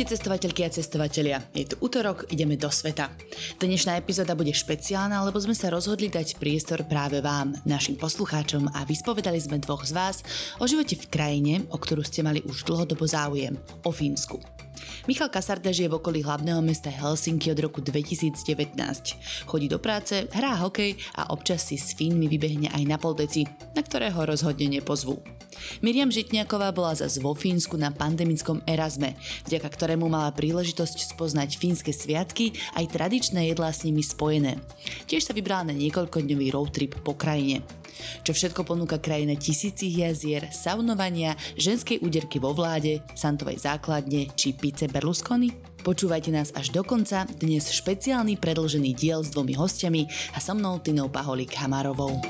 Ahojte cestovateľky a cestovatelia. Je tu útorok, ideme do sveta. Dnešná epizóda bude špeciálna, lebo sme sa rozhodli dať priestor práve vám, našim poslucháčom a vyspovedali sme dvoch z vás o živote v krajine, o ktorú ste mali už dlhodobo záujem, o Fínsku. Michal Kasarda žije v okolí hlavného mesta Helsinki od roku 2019. Chodí do práce, hrá hokej a občas si s Fínmi vybehne aj na poldeci, na ktorého rozhodne nepozvú. Miriam Žitňaková bola zase vo Fínsku na pandemickom Erasme, vďaka ktorému mala príležitosť spoznať fínske sviatky aj tradičné jedlá s nimi spojené. Tiež sa vybrala na niekoľkodňový road trip po krajine. Čo všetko ponúka krajina tisícich jazier, saunovania, ženskej úderky vo vláde, santovej základne či pice Berlusconi? Počúvajte nás až do konca, dnes špeciálny predlžený diel s dvomi hostiami a so mnou Tinou Paholík Hamarovou.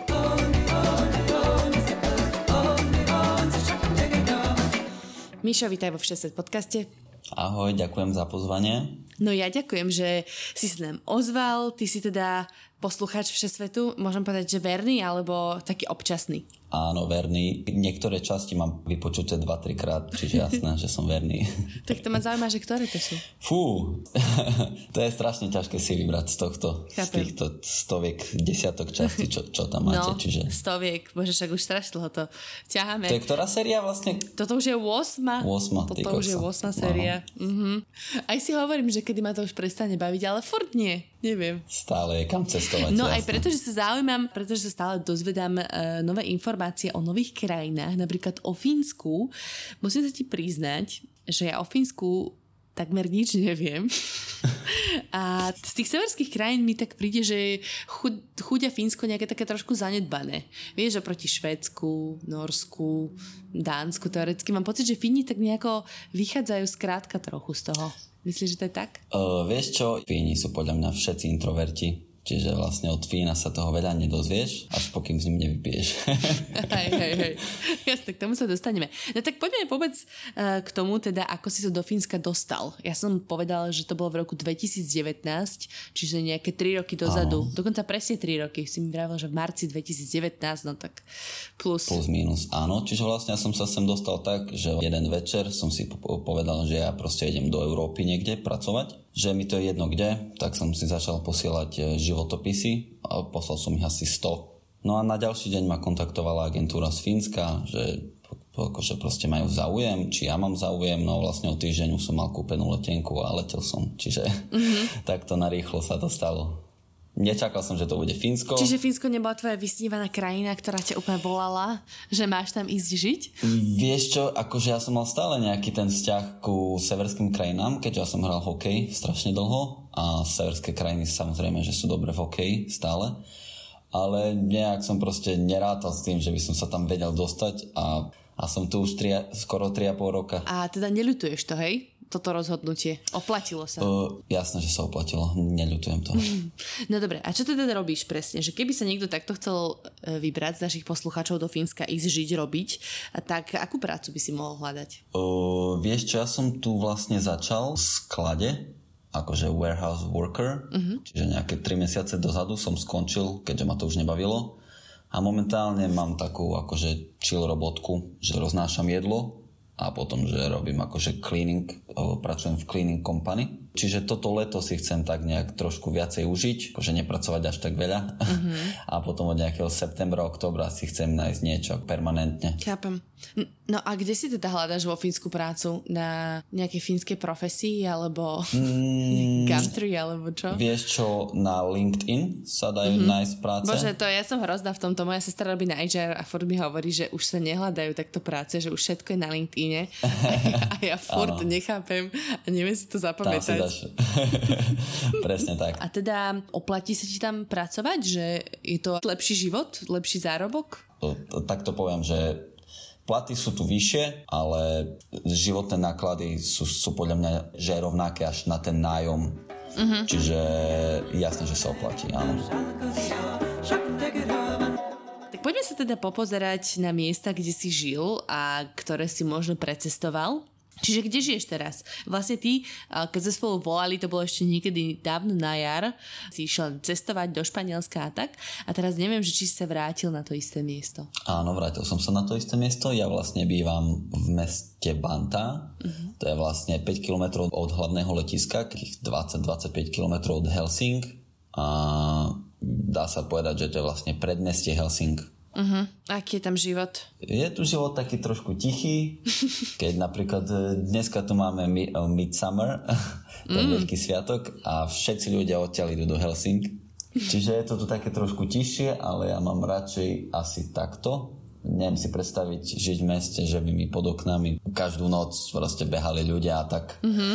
Mišo, vítaj vo Všeset podcaste. Ahoj, ďakujem za pozvanie. No ja ďakujem, že si sa nám ozval. Ty si teda poslucháč Všesvetu, môžem povedať, že verný alebo taký občasný? Áno, verný. Niektoré časti mám vypočuté 2-3 krát, čiže jasné, že som verný. tak to ma zaujíma, že ktoré to sú? Fú, to je strašne ťažké si vybrať z tohto, Chápem. z týchto stoviek, desiatok častí, čo, čo tam máte. No, čiže... stoviek, bože, však už strašne dlho to ťaháme. To je ktorá séria vlastne? Toto už je 8. 8. Toto už je 8 séria. Uh-huh. Aj si hovorím, že kedy ma to už prestane baviť, ale furt nie. Neviem. Stále je kam cestovať. No jasne. aj preto, že sa zaujímam, pretože sa stále dozvedám uh, nové informácie o nových krajinách, napríklad o Fínsku. Musím sa ti priznať, že ja o Fínsku takmer nič neviem. A z tých severských krajín mi tak príde, že chudia Fínsko nejaké také trošku zanedbané. Vieš, oproti Švédsku, Norsku, Dánsku teoreticky. Mám pocit, že Fíni tak nejako vychádzajú skrátka trochu z toho. Myslíš, že to je tak? Uh, vieš čo, Fíni sú podľa mňa všetci introverti Čiže vlastne od Fína sa toho veľa nedozvieš, až pokým s ním nevypiješ. hej, hej, hej. Jasne, k tomu sa dostaneme. No tak poďme vôbec uh, k tomu, teda ako si sa do Fínska dostal. Ja som povedala, že to bolo v roku 2019, čiže nejaké 3 roky dozadu. Áno. Dokonca presne 3 roky. Si mi vravil, že v marci 2019, no tak plus. Plus minus, áno. Čiže vlastne ja som sa sem dostal tak, že jeden večer som si povedal, že ja proste idem do Európy niekde pracovať že mi to je jedno kde, tak som si začal posielať e, životopisy a poslal som ich asi 100. No a na ďalší deň ma kontaktovala agentúra z Fínska, že akože proste majú záujem, či ja mám záujem, no vlastne o týždeň už som mal kúpenú letenku a letel som, čiže mm-hmm. takto narýchlo sa to stalo. Nečakal som, že to bude Fínsko. Čiže Fínsko nebola tvoja vysnívaná krajina, ktorá ťa úplne volala, že máš tam ísť žiť? Vieš čo, akože ja som mal stále nejaký ten vzťah ku severským krajinám, keďže ja som hral hokej strašne dlho a severské krajiny samozrejme, že sú dobre v hokeji stále. Ale nejak som proste nerátal s tým, že by som sa tam vedel dostať a, a som tu už tri, skoro 3,5 roka. A teda neľutuješ to, hej? Toto rozhodnutie? Oplatilo sa? Uh, jasné, že sa oplatilo. Neľutujem to. No dobre, a čo teda robíš presne? Že keby sa niekto takto chcel e, vybrať z našich poslucháčov do Fínska, ísť žiť, robiť, tak akú prácu by si mohol hľadať? Uh, vieš čo, ja som tu vlastne začal v sklade, akože warehouse worker, uh-huh. čiže nejaké 3 mesiace dozadu som skončil, keďže ma to už nebavilo. A momentálne mám takú akože chill robotku, že roznášam jedlo a potom, že robím akože cleaning, pracujem v cleaning company Čiže toto leto si chcem tak nejak trošku viacej užiť, akože nepracovať až tak veľa. Mm-hmm. A potom od nejakého septembra, oktobra si chcem nájsť niečo permanentne. Chápem. No a kde si teda hľadaš vo Fínsku prácu? Na nejakej fínskej profesii alebo mm, country alebo čo? Vieš čo, na LinkedIn sa dajú mm-hmm. nájsť práce. Bože, to ja som hrozná v tomto. Moja sestra robí na HR a furt mi hovorí, že už sa nehľadajú takto práce, že už všetko je na LinkedIne. a ja furt nechápem a neviem si to zapamätať dáš. Presne tak. A teda oplatí sa ti tam pracovať, že je to lepší život, lepší zárobok? To, to, tak to poviem, že platy sú tu vyššie, ale životné náklady sú, sú podľa mňa že rovnaké až na ten nájom. Uh-huh. Čiže jasne, že sa oplatí, áno. Tak poďme sa teda popozerať na miesta, kde si žil a ktoré si možno precestoval. Čiže kde žiješ teraz? Vlastne ty, keď sme spolu volali, to bolo ešte niekedy dávno na jar, si išiel cestovať do Španielska a tak a teraz neviem, že či si sa vrátil na to isté miesto. Áno, vrátil som sa na to isté miesto. Ja vlastne bývam v meste Banta. Uh-huh. To je vlastne 5 km od hlavného letiska, 20-25 km od Helsing. A dá sa povedať, že to je vlastne predmestie Helsing Uh-huh. Aký je tam život? Je tu život taký trošku tichý, keď napríklad e, dneska tu máme uh, Midsummer, ten mm. veľký sviatok a všetci ľudia odtiaľ idú do Helsing. Čiže je to tu také trošku tiššie, ale ja mám radšej asi takto, neviem si predstaviť žiť v meste, že by mi pod oknami každú noc proste behali ľudia a tak. Mm-hmm.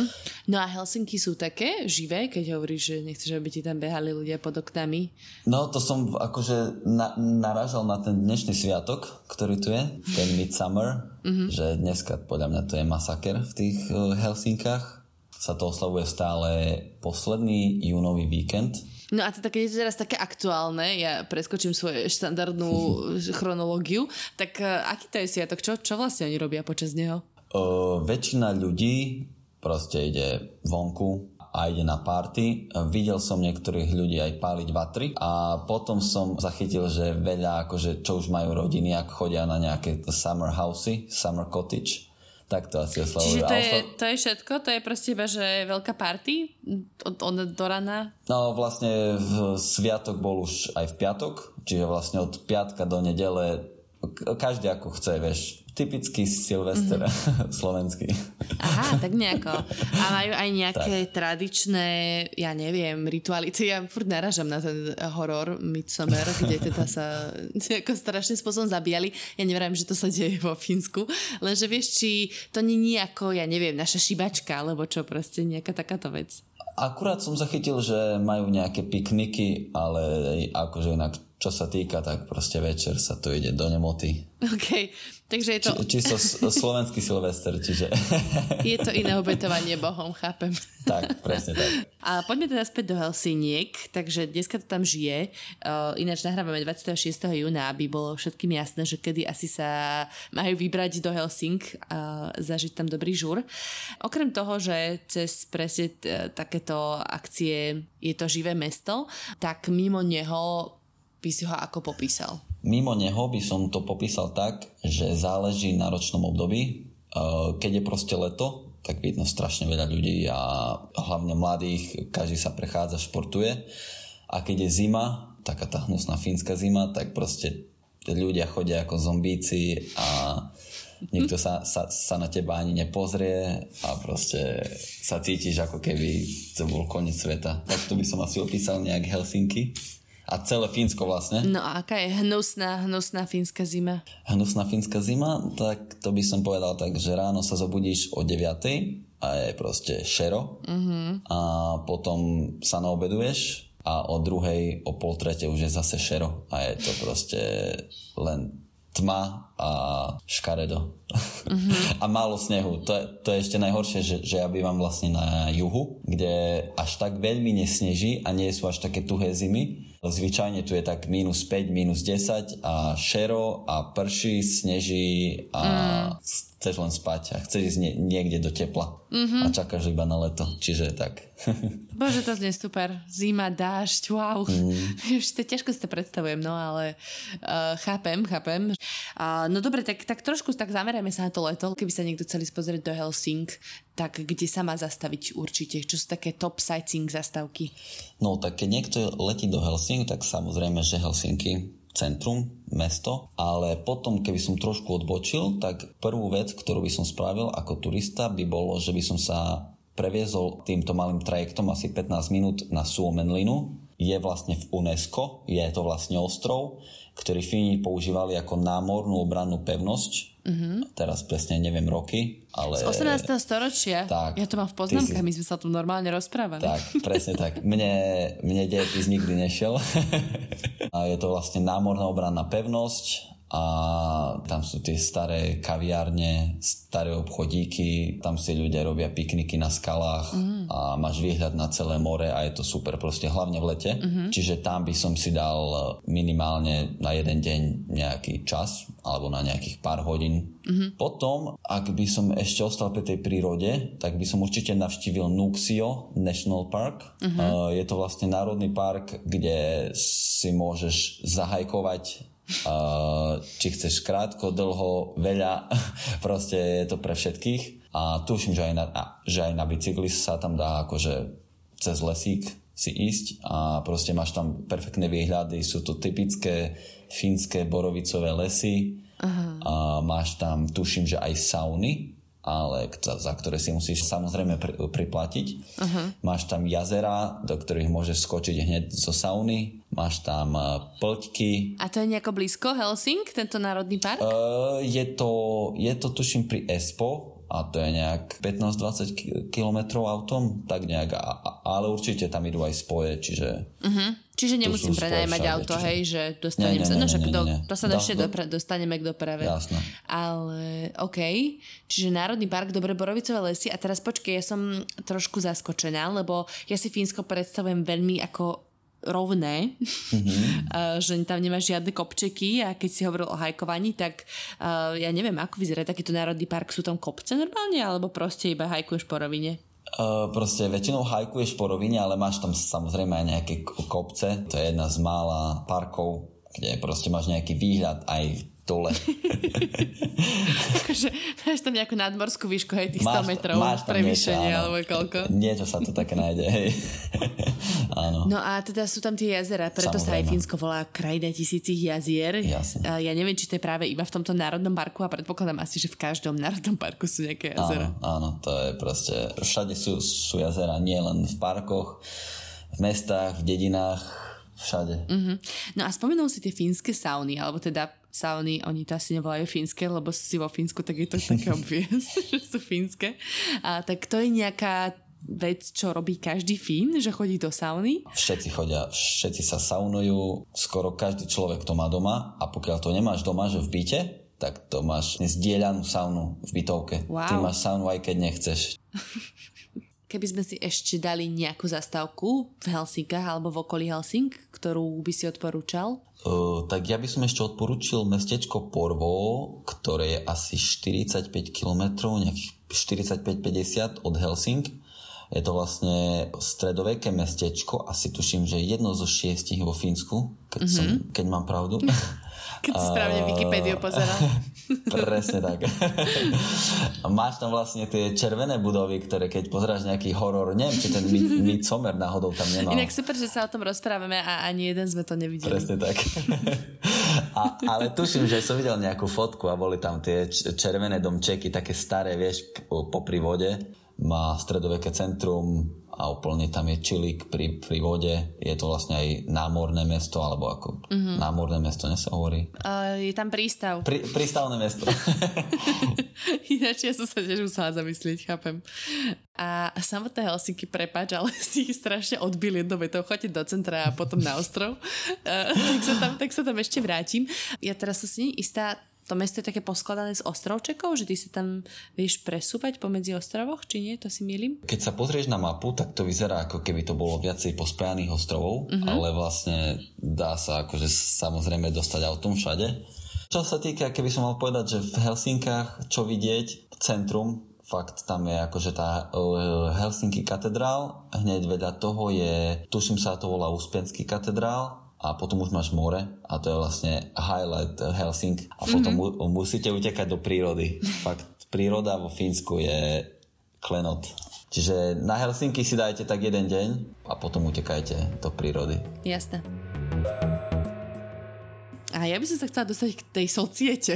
No a Helsinky sú také živé, keď hovoríš, že nechceš, aby ti tam behali ľudia pod oknami? No to som akože na, naražal na ten dnešný sviatok, ktorý tu je, ten Midsummer, mm-hmm. že dneska podľa mňa to je masaker v tých uh, Helsinkách. Sa to oslavuje stále posledný júnový víkend No a teda, keď je to teraz také aktuálne, ja preskočím svoju štandardnú chronológiu, tak uh, aký to je sviatok? Čo, čo vlastne oni robia počas neho? Uh, väčšina ľudí proste ide vonku a ide na party. Videl som niektorých ľudí aj páliť vatry a potom som zachytil, že veľa, akože, čo už majú rodiny, ak chodia na nejaké summer housey, summer cottage, tak to asi oslavujú. Čiže to je, to je všetko? To je proste iba, že veľká party? Od, od do rana? No vlastne v sviatok bol už aj v piatok, čiže vlastne od piatka do nedele každý ako chce, vieš, typický Silvester mm-hmm. slovenský. Aha, tak nejako. A majú aj nejaké tak. tradičné, ja neviem, rituality. Ja furt naražam na ten horor Midsommar, kde teda sa nejako strašne spôsobom zabíjali. Ja neverím, že to sa deje vo Fínsku. Lenže vieš, či to nie je ako, ja neviem, naša šibačka, alebo čo, proste nejaká takáto vec. Akurát som zachytil, že majú nejaké pikniky, ale akože inak čo sa týka, tak proste večer sa to ide do nemoty. OK, takže je to... Či, čisto slovenský Silvester, čiže... Je to iné obetovanie Bohom, chápem. Tak, presne tak. A poďme teda späť do Helsiniek, takže dneska to tam žije. Uh, ináč nahrávame 26. júna, aby bolo všetkým jasné, že kedy asi sa majú vybrať do Helsing a zažiť tam dobrý žur. Okrem toho, že cez presne takéto akcie je to živé mesto, tak mimo neho by si ho ako popísal? Mimo neho by som to popísal tak, že záleží na ročnom období. E, keď je proste leto, tak vidno strašne veľa ľudí a hlavne mladých, každý sa prechádza, športuje. A keď je zima, taká tá hnusná fínska zima, tak proste ľudia chodia ako zombíci a nikto sa, sa, sa na teba ani nepozrie a proste sa cítiš ako keby to bol koniec sveta. Tak to by som asi opísal nejak Helsinky a celé Fínsko vlastne. No a aká je hnusná, hnusná fínska zima? Hnusná fínska zima, tak to by som povedal tak, že ráno sa zobudíš o 9 a je proste šero uh-huh. a potom sa naobeduješ a o druhej, o pol trete už je zase šero a je to proste len tma a škaredo. Uh-huh. a málo snehu. To je, to je ešte najhoršie, že, že ja bývam vlastne na juhu, kde až tak veľmi nesneží a nie sú až také tuhé zimy Zvyčajne tu je tak minus 5, minus 10 a šero a prší, sneží a mm. Chceš len spať a chceš ísť nie, niekde do tepla mm-hmm. a čakáš iba na leto. Čiže tak. Bože, to znie super. Zima, dážď, wow. Mm. Už to ťažko si to predstavujem, no ale uh, chápem, chápem. Uh, no dobre, tak, tak trošku tak zamerajme sa na to leto. Keby sa niekto chceli pozrieť do Helsing, tak kde sa má zastaviť určite? Čo sú také top sightseeing zastavky? No tak keď niekto letí do Helsing, tak samozrejme, že Helsinky centrum, mesto, ale potom, keby som trošku odbočil, tak prvú vec, ktorú by som spravil ako turista, by bolo, že by som sa previezol týmto malým trajektom asi 15 minút na Suomenlinu. Je vlastne v UNESCO, je to vlastne ostrov, ktorý Fíni používali ako námornú obrannú pevnosť Mm-hmm. Teraz presne neviem roky, ale... Z 18. storočia? Tak. Ja to mám v poznámkach, si... my sme sa tu normálne rozprávali. Tak, presne tak. Mne, mne dejepis nikdy nešiel. a je to vlastne námorná obranná pevnosť a tam sú tie staré kaviárne, staré obchodíky, tam si ľudia robia pikniky na skalách mm. a máš výhľad na celé more a je to super proste, hlavne v lete. Mm-hmm. Čiže tam by som si dal minimálne na jeden deň nejaký čas alebo na nejakých pár hodín. Mm-hmm. Potom, ak by som ešte ostal pri tej prírode, tak by som určite navštívil Nuxio National Park. Mm-hmm. Uh, je to vlastne národný park, kde si môžeš zahajkovať či chceš krátko, dlho, veľa, proste je to pre všetkých. A tuším, že aj na, že aj na bicykli sa tam dá akože cez lesík si ísť a proste máš tam perfektné výhľady, sú to typické fínske borovicové lesy Aha. a máš tam, tuším, že aj sauny, ale za ktoré si musíš samozrejme pri, priplatiť. Uh-huh. Máš tam jazera, do ktorých môžeš skočiť hneď zo sauny. Máš tam uh, plťky. A to je nejako blízko Helsing, tento národný park? Uh, je, to, je to tuším pri Espo, a to je nejak 15-20 kilometrov autom, tak nejak, ale určite tam idú aj spoje, čiže... Uh-huh. Čiže nemusím prenajmať auto, čiže... hej, že dostanem sa, no však do, to sa do, ešte dopra- dostaneme k doprave. Jasne. Ale OK, čiže Národný park, dobre Borovicové lesy a teraz počkej, ja som trošku zaskočená, lebo ja si Fínsko predstavujem veľmi ako rovné, mm-hmm. že tam nemáš žiadne kopčeky a keď si hovoril o hajkovaní, tak uh, ja neviem, ako vyzerá takýto národný park, sú tam kopce normálne, alebo proste iba hajkuješ po rovine? Uh, proste väčšinou hajkuješ po rovine, ale máš tam samozrejme aj nejaké kopce. To je jedna z mála parkov, kde proste máš nejaký výhľad aj dole. akože máš tam nejakú nadmorskú výšku, hej, tých máš, 100 metrov prevýšenie, alebo koľko? Niečo sa to také nájde, hej. áno. No a teda sú tam tie jazera, preto Samozrejme. sa aj Fínsko volá krajina tisícich jazier. Jasne. Ja neviem, či to je práve iba v tomto národnom parku a predpokladám asi, že v každom národnom parku sú nejaké jazera. Áno, áno to je proste, všade sú, sú jazera, nie len v parkoch, v mestách, v dedinách, všade. Uh-huh. No a spomenul si tie fínske sauny, alebo teda sauny, oni to asi nevolajú fínske, lebo si vo Fínsku, tak je to také obvious, že sú fínske. A, tak to je nejaká vec, čo robí každý Fín, že chodí do sauny? Všetci chodia, všetci sa saunujú, skoro každý človek to má doma a pokiaľ to nemáš doma, že v byte, tak to máš zdieľanú saunu v bytovke. Wow. Ty máš saunu aj keď nechceš. Keby sme si ešte dali nejakú zastávku v Helsinkách alebo v okolí Helsing, ktorú by si odporúčal? Uh, tak ja by som ešte odporučil mestečko Porvo, ktoré je asi 45 km, nejakých 45-50 od Helsing. Je to vlastne stredoveké mestečko, asi tuším, že jedno zo šiestich vo Fínsku, keď, mm-hmm. som, keď mám pravdu. Keď si správne Wikipédiu pozeral. Presne tak. Máš tam vlastne tie červené budovy, ktoré keď pozeráš nejaký horor, neviem, či ten Midsommar náhodou tam nemal. Inak super, že sa o tom rozprávame a ani jeden sme to nevideli. Presne tak. A, ale tuším, že som videl nejakú fotku a boli tam tie červené domčeky, také staré, vieš, popri vode. Má stredoveké centrum, a úplne tam je čilík pri, pri vode. Je to vlastne aj námorné mesto, alebo ako mm-hmm. námorné mesto, ne sa hovorí? Uh, je tam prístav. Pri, prístavné mesto. Ináč ja som sa tiež musela zamyslieť, chápem. A samotné Helsinky, prepač, ale si ich strašne odbil jednou vetou, choďte do centra a potom na ostrov. Uh, tak, sa tam, tak sa tam ešte vrátim. Ja teraz som si istá, to mesto je také poskladané z ostrovčekov, že ty sa tam vieš presúvať pomedzi ostrovoch, či nie? To si milím? Keď sa pozrieš na mapu, tak to vyzerá ako keby to bolo viacej pospojaných ostrovov, uh-huh. ale vlastne dá sa akože samozrejme dostať autom všade. Čo sa týka, keby som mal povedať, že v Helsinkách čo vidieť, centrum, fakt tam je akože tá uh, Helsinki katedrál, hneď vedľa toho je, tuším sa to volá Uspenský katedrál, a potom už máš more a to je vlastne highlight Helsing a potom mm-hmm. mu, musíte utekať do prírody. Fakt, príroda vo Fínsku je klenot. Čiže na Helsinky si dajte tak jeden deň a potom utekajte do prírody. Jasné. A ja by som sa chcela dostať k tej societe,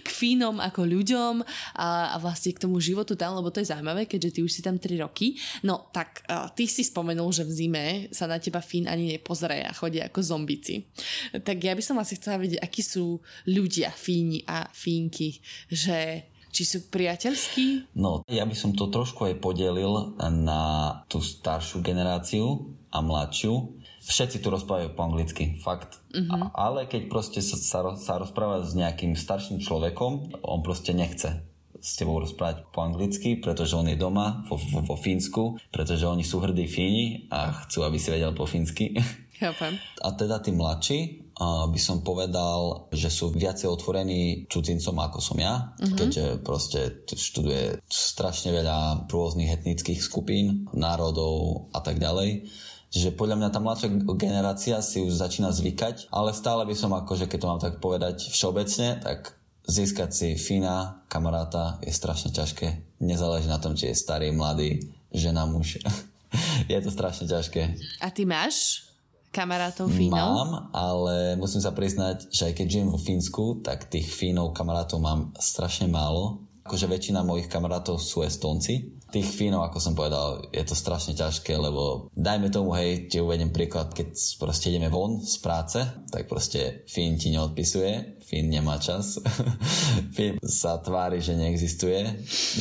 k Fínom ako ľuďom a, a vlastne k tomu životu tam, lebo to je zaujímavé, keďže ty už si tam 3 roky. No tak uh, ty si spomenul, že v zime sa na teba Fín ani nepozrie a chodia ako zombici. Tak ja by som asi chcela vedieť, akí sú ľudia Fíni a Fínky, že Či sú priateľskí? No, ja by som to trošku aj podelil na tú staršiu generáciu a mladšiu. Všetci tu rozprávajú po anglicky, fakt. Mm-hmm. A, ale keď proste sa, sa, sa rozpráva s nejakým starším človekom, on proste nechce s tebou rozprávať po anglicky, pretože on je doma vo, vo, vo Fínsku, pretože oni sú hrdí Fíni a chcú, aby si vedel po fínsky. Chápem. A teda tí mladší, by som povedal, že sú viacej otvorení cudzincom ako som ja, mm-hmm. keďže proste študuje strašne veľa rôznych etnických skupín, národov a tak ďalej. Čiže podľa mňa tá mladšia generácia si už začína zvykať, ale stále by som akože, keď to mám tak povedať všeobecne, tak získať si fína kamaráta je strašne ťažké. Nezáleží na tom, či je starý, mladý, žena, muž. je to strašne ťažké. A ty máš kamarátov Fínov? Mám, ale musím sa priznať, že aj keď žijem vo Fínsku, tak tých Fínov kamarátov mám strašne málo. Akože väčšina mojich kamarátov sú Estonci. Tých Fínov, ako som povedal, je to strašne ťažké, lebo dajme tomu, hej, ti uvedem príklad, keď proste ideme von z práce, tak proste Fín ti neodpisuje, Finn nemá čas. Finn sa tvári, že neexistuje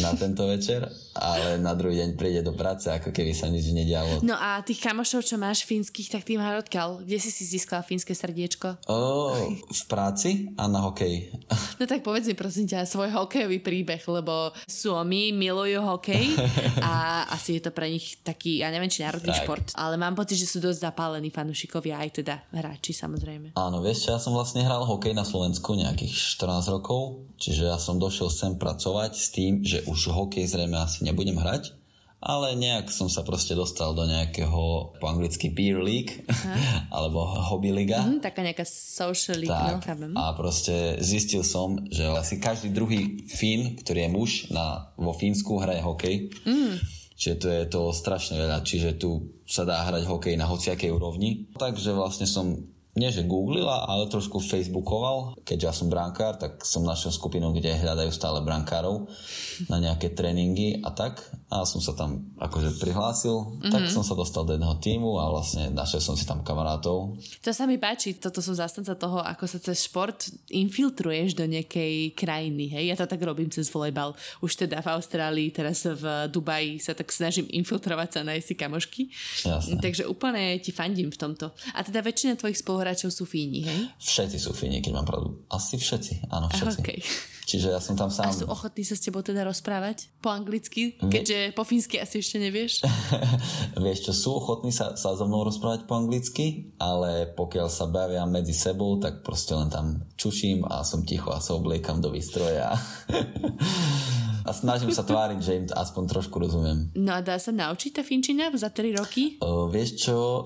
na tento večer, ale na druhý deň príde do práce, ako keby sa nič nedialo. No a tých kamošov, čo máš fínskych, tak tým odkiaľ? Kde si si získala fínske srdiečko? Oh, v práci a na hokej. No tak povedz mi prosím ťa svoj hokejový príbeh, lebo Suomi milujú hokej a asi je to pre nich taký, ja neviem, či národný tak. šport, ale mám pocit, že sú dosť zapálení fanúšikovia, aj teda hráči samozrejme. Áno, vieš, ja som vlastne hral hokej na Slovensku Slovensku nejakých 14 rokov, čiže ja som došiel sem pracovať s tým, že už hokej zrejme asi nebudem hrať, ale nejak som sa proste dostal do nejakého po anglicky beer league alebo hobby liga. Mm, taká nejaká social league, no, tak, no, A proste zistil som, že asi každý druhý Fín, ktorý je muž na, vo Fínsku, hraje hokej. Mm. Čiže to je to strašne veľa. Čiže tu sa dá hrať hokej na hociakej úrovni. Takže vlastne som nie že googlila, ale trošku facebookoval. Keďže ja som brankár, tak som našiel skupinu, kde hľadajú stále brankárov na nejaké tréningy a tak. A som sa tam akože prihlásil, mm-hmm. tak som sa dostal do jedného týmu a vlastne našiel som si tam kamarátov. To sa mi páči, toto som zastanca toho, ako sa cez šport infiltruješ do nejakej krajiny. Hej? Ja to tak robím cez volejbal. Už teda v Austrálii, teraz v Dubaji sa tak snažím infiltrovať sa na si kamošky. Jasne. Takže úplne ti fandím v tomto. A teda väčšina tvojich spoluhráčov hráčov sú Fíni, hej? Všetci sú Fíni, keď mám pravdu. Asi všetci, áno, všetci. Okay. Čiže ja som tam sám... A sú ochotní sa s tebou teda rozprávať po anglicky? Keďže po fínsky asi ešte nevieš? Vieš čo, sú ochotní sa, sa so mnou rozprávať po anglicky, ale pokiaľ sa bavia medzi sebou, tak proste len tam čuším a som ticho a sa obliekam do výstroja. a snažím sa tváriť, že im aspoň trošku rozumiem. No a dá sa naučiť tá finčina za 3 roky? O, vieš čo,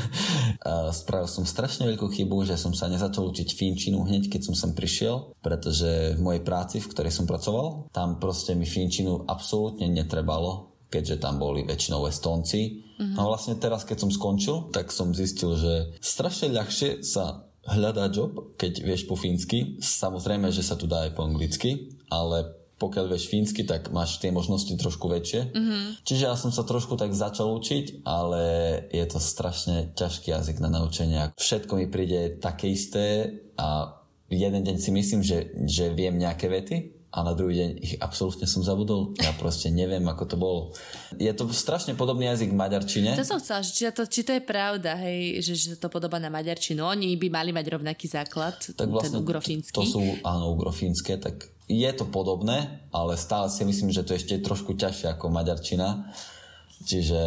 spravil som strašne veľkú chybu, že som sa nezačal učiť finčinu hneď, keď som sem prišiel, pretože v mojej práci, v ktorej som pracoval, tam proste mi finčinu absolútne netrebalo, keďže tam boli väčšinou Estonci. Uh-huh. A vlastne teraz, keď som skončil, tak som zistil, že strašne ľahšie sa hľadá job, keď vieš po fínsky. Samozrejme, že sa tu dá aj po anglicky, ale pokiaľ vieš fínsky, tak máš tie možnosti trošku väčšie. Mm-hmm. Čiže ja som sa trošku tak začal učiť, ale je to strašne ťažký jazyk na naučenie. Všetko mi príde také isté a jeden deň si myslím, že, že viem nejaké vety a na druhý deň ich absolútne som zabudol. Ja proste neviem, ako to bolo. Je to strašne podobný jazyk maďarčine. To som chcela, či to, či to je pravda, hej, že, že to podobá na maďarčinu. Oni by mali mať rovnaký základ, tak vlastne ten ugrofínsky. To, to sú, áno, ugrofínske, tak je to podobné, ale stále si myslím, že to ešte je trošku ťažšie ako maďarčina. Čiže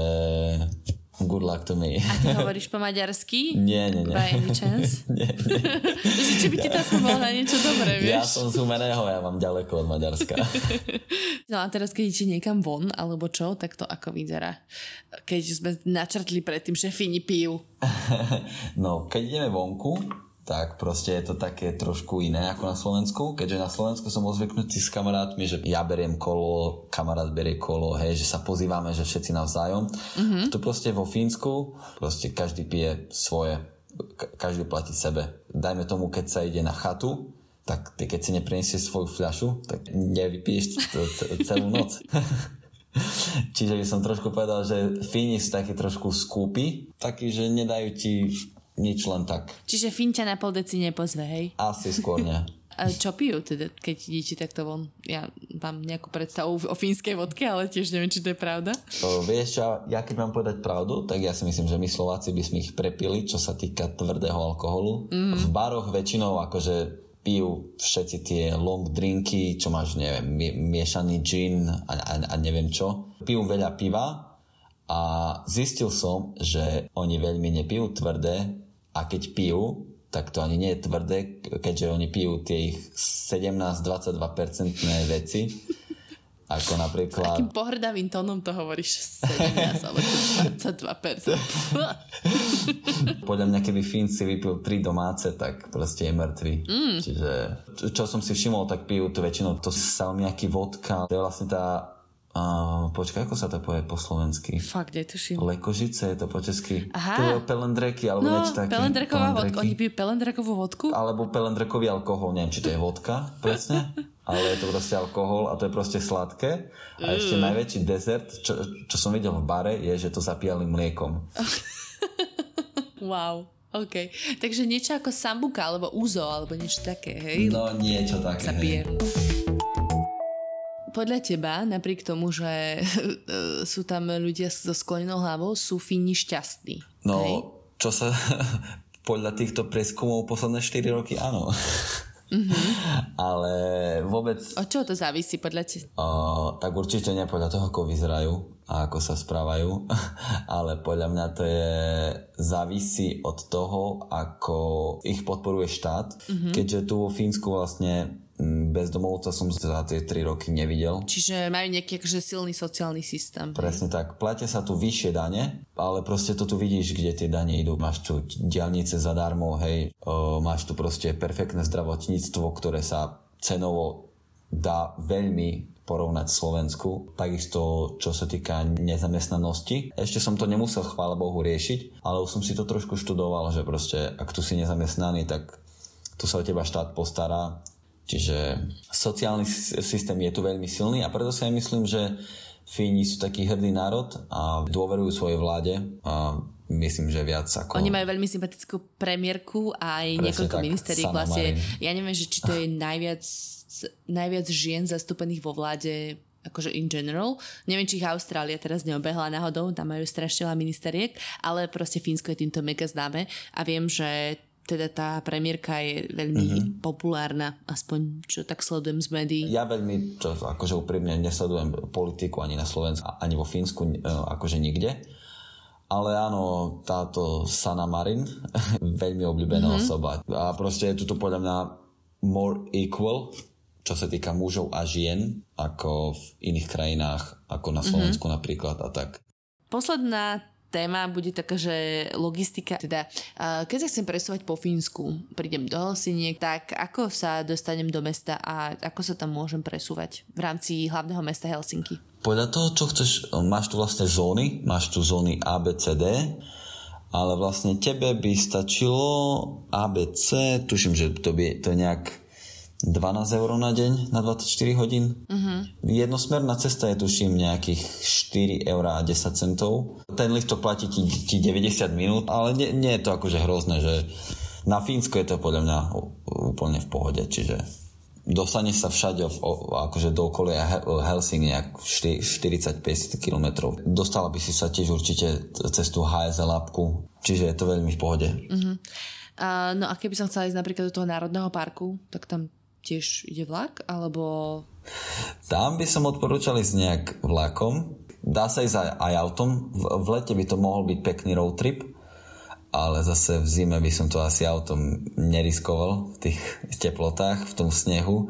Good luck to me. A ty hovoríš po maďarsky? Nie, nie, nie. By any chance? nie, nie. či by ti to aspoň na niečo dobré, vieš? Ja som z Humeného, ja mám ďaleko od Maďarska. no a teraz, keď idete niekam von, alebo čo, tak to ako vyzerá? Keď sme načrtli predtým, že Fini pijú. no, keď ideme vonku, tak proste je to také trošku iné ako na Slovensku, keďže na Slovensku som ozvyknutý s kamarátmi, že ja beriem kolo, kamarát berie kolo, hej, že sa pozývame, že všetci navzájom. Mm-hmm. Tu proste vo Fínsku, proste každý pije svoje, každý platí sebe. Dajme tomu, keď sa ide na chatu, tak ty keď si neprinesieš svoju fľašu, tak nevypiješ celú noc. Čiže by som trošku povedal, že Fíni sú takí trošku skúpi, takí, že nedajú ti nič len tak. Čiže Finťa na pol deci nepozve, hej? Asi skôr nie. Čo pijú teda, keď idete takto von? Ja mám nejakú predstavu o fínskej vodke, ale tiež neviem, či to je pravda. O, vieš, ja, ja keď mám povedať pravdu, tak ja si myslím, že my Slováci by sme ich prepili, čo sa týka tvrdého alkoholu. Mm. V baroch väčšinou akože pijú všetci tie long drinky, čo máš, neviem, miešaný gin a, a, a neviem čo. Pijú veľa piva a zistil som, že oni veľmi nepijú tvrdé a keď pijú, tak to ani nie je tvrdé, keďže oni pijú tie ich 17-22% veci. Ako napríklad... Takým pohrdavým tónom to hovoríš 17 alebo 22%. Podľa mňa, keby Fínci vypil 3 domáce, tak proste je mŕtvy. Mm. Čiže, čo, čo som si všimol, tak pijú to väčšinou to salmiaky vodka. To je vlastne tá Uh, počkaj, ako sa to povie po slovensky? Fakt, netuším. Lekožice, je to po česky. Aha. To je pelendreky, alebo no, niečo také. pelendreková vodka. Oni pijú pelendrekovú vodku? Alebo pelendrekový alkohol, neviem, či to je vodka, presne. ale je to proste alkohol a to je proste sladké. A ešte najväčší dezert, čo, čo som videl v bare, je, že to zapíjali mliekom. wow. OK. Takže niečo ako sambuka, alebo úzo, alebo niečo také, hej? No, niečo také, Zapije. hej podľa teba, napriek tomu, že sú tam ľudia so sklonenou hlavou, sú Fíni šťastní? No, hej? čo sa podľa týchto preskumov posledné 4 roky, áno. Mm-hmm. Ale vôbec... O čo to závisí podľa? Uh, tak určite nie podľa toho, ako vyzerajú a ako sa správajú, ale podľa mňa to je závisí od toho, ako ich podporuje štát, mm-hmm. keďže tu vo Fínsku vlastne bezdomovca som za tie 3 roky nevidel. Čiže majú nejaký akože silný sociálny systém. Presne tak. Platia sa tu vyššie dane, ale proste to tu vidíš, kde tie dane idú. Máš tu diálnice zadarmo, hej, o, máš tu proste perfektné zdravotníctvo, ktoré sa cenovo dá veľmi porovnať Slovensku. Takisto, čo sa týka nezamestnanosti. Ešte som to nemusel, chvála Bohu, riešiť, ale už som si to trošku študoval, že proste, ak tu si nezamestnaný, tak tu sa o teba štát postará Čiže sociálny systém je tu veľmi silný a preto si aj myslím, že Fíni sú taký hrdý národ a dôverujú svojej vláde a myslím, že viac ako... Oni majú veľmi sympatickú premiérku a aj niekoľko ministeriek vlastne. Ja neviem, že či to je najviac, najviac žien zastúpených vo vláde akože in general. Neviem, či ich Austrália teraz neobehla náhodou, tam majú strašne veľa ministeriek, ale proste Fínsko je týmto mega známe a viem, že teda tá premiérka je veľmi mm-hmm. populárna, aspoň čo tak sledujem z médií. Ja veľmi, čo, akože úprimne nesledujem politiku ani na Slovensku, ani vo Fínsku, e, akože nikde. Ale áno, táto Sana Marin, veľmi obľúbená mm-hmm. osoba. A proste je tu podľa mňa more equal, čo sa týka mužov a žien, ako v iných krajinách, ako na mhm. Slovensku mm-hmm. napríklad a tak. Posledná téma bude taká, že logistika, teda keď sa chcem presúvať po Fínsku, prídem do Helsiniek, tak ako sa dostanem do mesta a ako sa tam môžem presúvať v rámci hlavného mesta Helsinky? Podľa toho, čo chceš, máš tu vlastne zóny, máš tu zóny A, B, C, D, ale vlastne tebe by stačilo ABC, tuším, že to, by, to je nejak 12 eur na deň na 24 hodín. Uh-huh. Jednosmerná cesta je tuším nejakých 4 eur a 10 centov. Ten liftok platí ti, ti 90 minút, ale nie, nie je to akože hrozné, že na Fínsko je to podľa mňa úplne v pohode, čiže dostane sa všade akože do okolia Helsing nejak 40-50 km. Dostala by si sa tiež určite cez tú HSL apku, čiže je to veľmi v pohode. Uh-huh. Uh, no a keby som chcela ísť napríklad do toho národného parku, tak tam tiež ide vlak, alebo... Tam by som odporúčal ísť nejak vlakom. Dá sa ísť aj, aj autom. V, v lete by to mohol byť pekný road trip, ale zase v zime by som to asi autom neriskoval v tých teplotách, v tom snehu.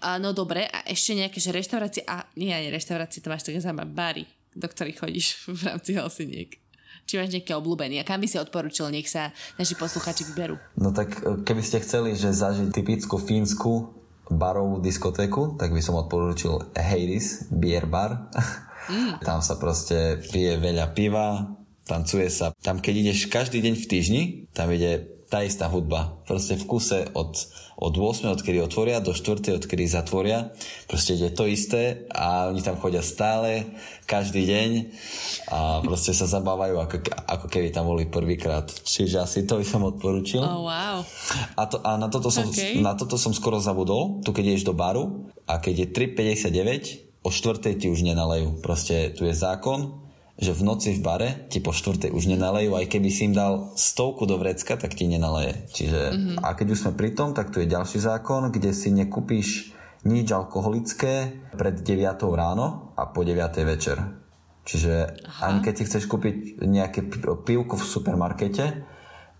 A, no dobre, a ešte nejaké že reštaurácie, a nie ani reštaurácie, to máš také zaujímavé bary, do ktorých chodíš v rámci Helsiniek. Či máš nejaké obľúbený? A kam by si odporučil, nech sa naši posluchači vyberú? No tak e, keby ste chceli, že zažiť typickú fínsku barovú diskotéku, tak by som odporúčil Hades Beer Bar. Mm. Tam sa proste pije veľa piva, tancuje sa. Tam keď ideš každý deň v týždni, tam ide tá istá hudba. Proste v kuse od, od 8, odkedy otvoria, do 4, odkedy zatvoria. Proste je to isté a oni tam chodia stále, každý deň a proste sa zabávajú, ako, ako keby tam boli prvýkrát. Čiže asi to by som odporučil. Oh, wow. A, to, a na, toto som, okay. na toto som skoro zabudol, tu keď ideš do baru a keď je 3.59, o 4. ti už nenalejú. Proste tu je zákon, že v noci v bare ti po štvrtej už nenalejú, aj keby si im dal stovku do vrecka, tak ti nenaleje. Čiže, mm-hmm. a keď už sme pri tom, tak tu je ďalší zákon, kde si nekúpíš nič alkoholické pred 9 ráno a po 9 večer. Čiže Aha. ani keď si chceš kúpiť nejaké pivko v supermarkete,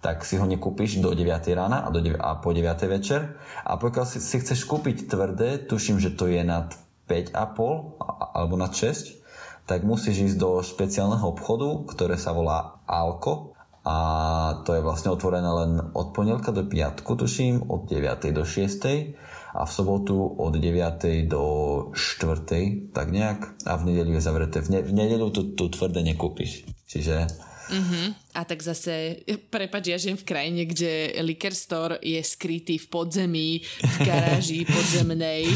tak si ho nekúpiš do 9 rána a, do 9, a po 9 večer. A pokiaľ si, si chceš kúpiť tvrdé, tuším, že to je nad 5,5 alebo nad 6, tak musíš ísť do špeciálneho obchodu, ktoré sa volá Alko a to je vlastne otvorené len od pondelka do piatku, tuším, od 9. do 6. a v sobotu od 9. do 4. tak nejak a v nedeľu je zavreté. V, ne- v nedeľu tu, tu tvrdé nekúpiš. Čiže Uh-huh. A tak zase, prepač, ja žijem v krajine, kde liquor store je skrytý v podzemí, v garáži podzemnej,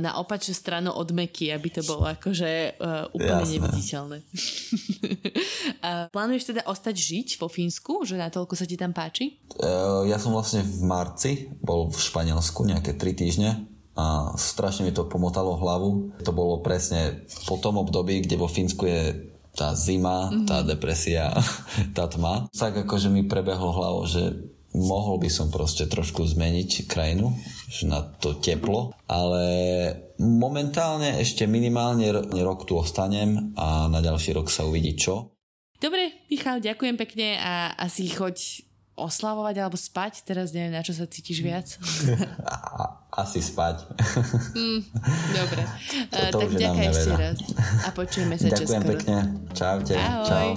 na opačnú stranu od Meky, aby to bolo akože uh, úplne Jasné. neviditeľné. a plánuješ teda ostať žiť vo Fínsku? Že natoľko sa ti tam páči? Uh, ja som vlastne v marci bol v Španielsku nejaké 3 týždne a strašne mi to pomotalo hlavu. To bolo presne po tom období, kde vo Fínsku je tá zima, mm-hmm. tá depresia, tá tma. Tak akože mi prebehlo hlavo, že mohol by som proste trošku zmeniť krajinu na to teplo, ale momentálne ešte minimálne rok tu ostanem a na ďalší rok sa uvidí čo. Dobre, Michal, ďakujem pekne a asi choď oslavovať alebo spať? Teraz neviem, na čo sa cítiš viac. Asi spať. Mm, dobre. To, to tak ďakujem ešte raz. A počujeme sa Ďakujem čoskoro. pekne. Čaute. Ahoj. Čau.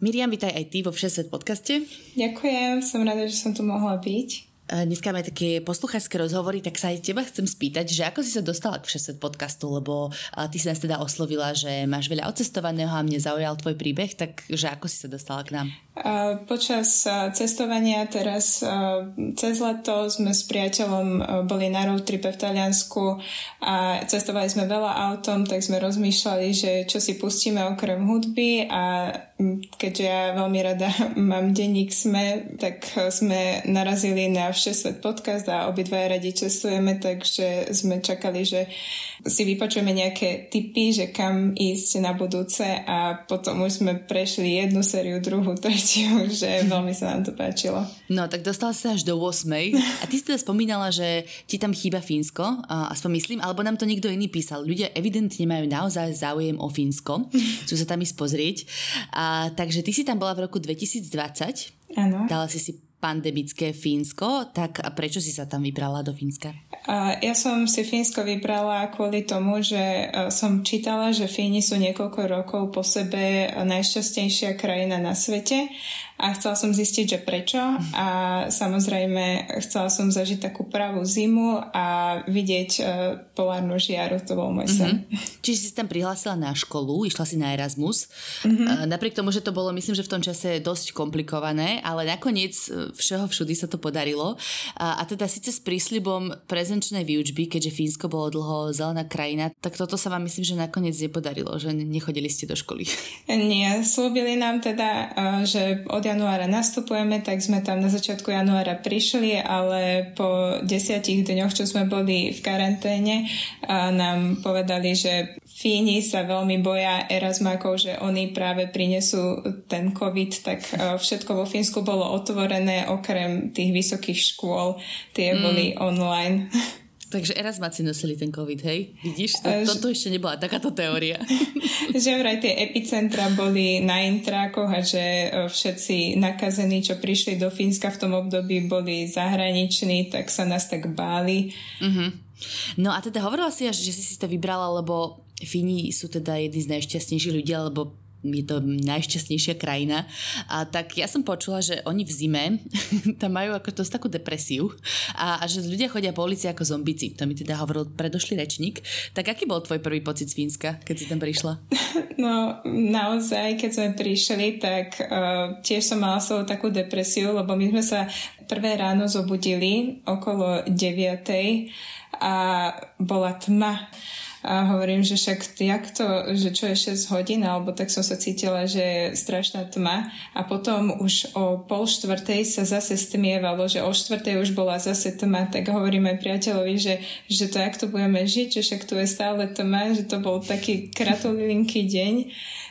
Miriam, vítaj aj ty vo Všesvet podcaste. Ďakujem, som rada, že som tu mohla byť. Dneska máme také poslucháčské rozhovory, tak sa aj teba chcem spýtať, že ako si sa dostala k Všesvet podcastu, lebo ty si nás teda oslovila, že máš veľa odcestovaného a mne zaujal tvoj príbeh, tak že ako si sa dostala k nám? Počas cestovania teraz cez leto sme s priateľom boli na road tripe v Taliansku a cestovali sme veľa autom, tak sme rozmýšľali, že čo si pustíme okrem hudby a keďže ja veľmi rada mám denník SME, tak sme narazili na Všesvet podcast a obidva radi cestujeme, takže sme čakali, že si vypočujeme nejaké tipy, že kam ísť na budúce a potom už sme prešli jednu sériu, druhú, tretiu, že veľmi sa nám to páčilo. No, tak dostala sa až do 8. A ty si teda spomínala, že ti tam chýba Fínsko, aspoň myslím, alebo nám to niekto iný písal. Ľudia evidentne majú naozaj záujem o Fínsko, chcú sa tam ísť pozrieť. A, takže ty si tam bola v roku 2020. Áno. Dala si si pandemické Fínsko, tak prečo si sa tam vybrala do Fínska? Ja som si Fínsko vybrala kvôli tomu, že som čítala, že Fíni sú niekoľko rokov po sebe najšťastnejšia krajina na svete a chcela som zistiť, že prečo a samozrejme chcela som zažiť takú pravú zimu a vidieť uh, polárnu žiaru, to bol môj sen. Mm-hmm. Čiže si tam prihlásila na školu, išla si na Erasmus, mm-hmm. uh, napriek tomu, že to bolo myslím, že v tom čase dosť komplikované, ale nakoniec e, všeho všudy sa to podarilo a, a teda síce s prísľubom prezenčnej výučby, keďže Fínsko bolo dlho zelená krajina, tak toto sa vám myslím, že nakoniec nepodarilo, že nechodili ste do školy. Nie, slúbili nám teda, že od januára nastupujeme, tak sme tam na začiatku januára prišli, ale po desiatich dňoch, čo sme boli v karanténe, nám povedali, že Fíni sa veľmi boja Erasmákov, že oni práve prinesú ten COVID, tak všetko vo Fínsku bolo otvorené okrem tých vysokých škôl. Tie mm. boli online. Takže Erasmáci nosili ten COVID, hej? Vidíš? To, toto ešte nebola takáto teória. že vraj tie epicentra boli na intrákoch a že e, všetci nakazení, čo prišli do Fínska v tom období, boli zahraniční, tak sa nás tak báli. Uh-huh. No a teda hovorila si že si si to vybrala, lebo Fíni sú teda jedni z najšťastnejších ľudí, alebo je to najšťastnejšia krajina. A tak ja som počula, že oni v zime tam majú ako to takú depresiu a, a že ľudia chodia po ulici ako zombici. To mi teda hovoril predošlý rečník. Tak aký bol tvoj prvý pocit z Fínska, keď si tam prišla? No naozaj, keď sme prišli, tak uh, tiež som mala svoju takú depresiu, lebo my sme sa prvé ráno zobudili okolo 9 a bola tma a hovorím, že však jak to, že čo je 6 hodín, alebo tak som sa cítila, že je strašná tma. A potom už o pol štvrtej sa zase stmievalo, že o štvrtej už bola zase tma, tak hovoríme priateľovi, že, že to jak to budeme žiť, že však tu je stále tma, že to bol taký kratolinký deň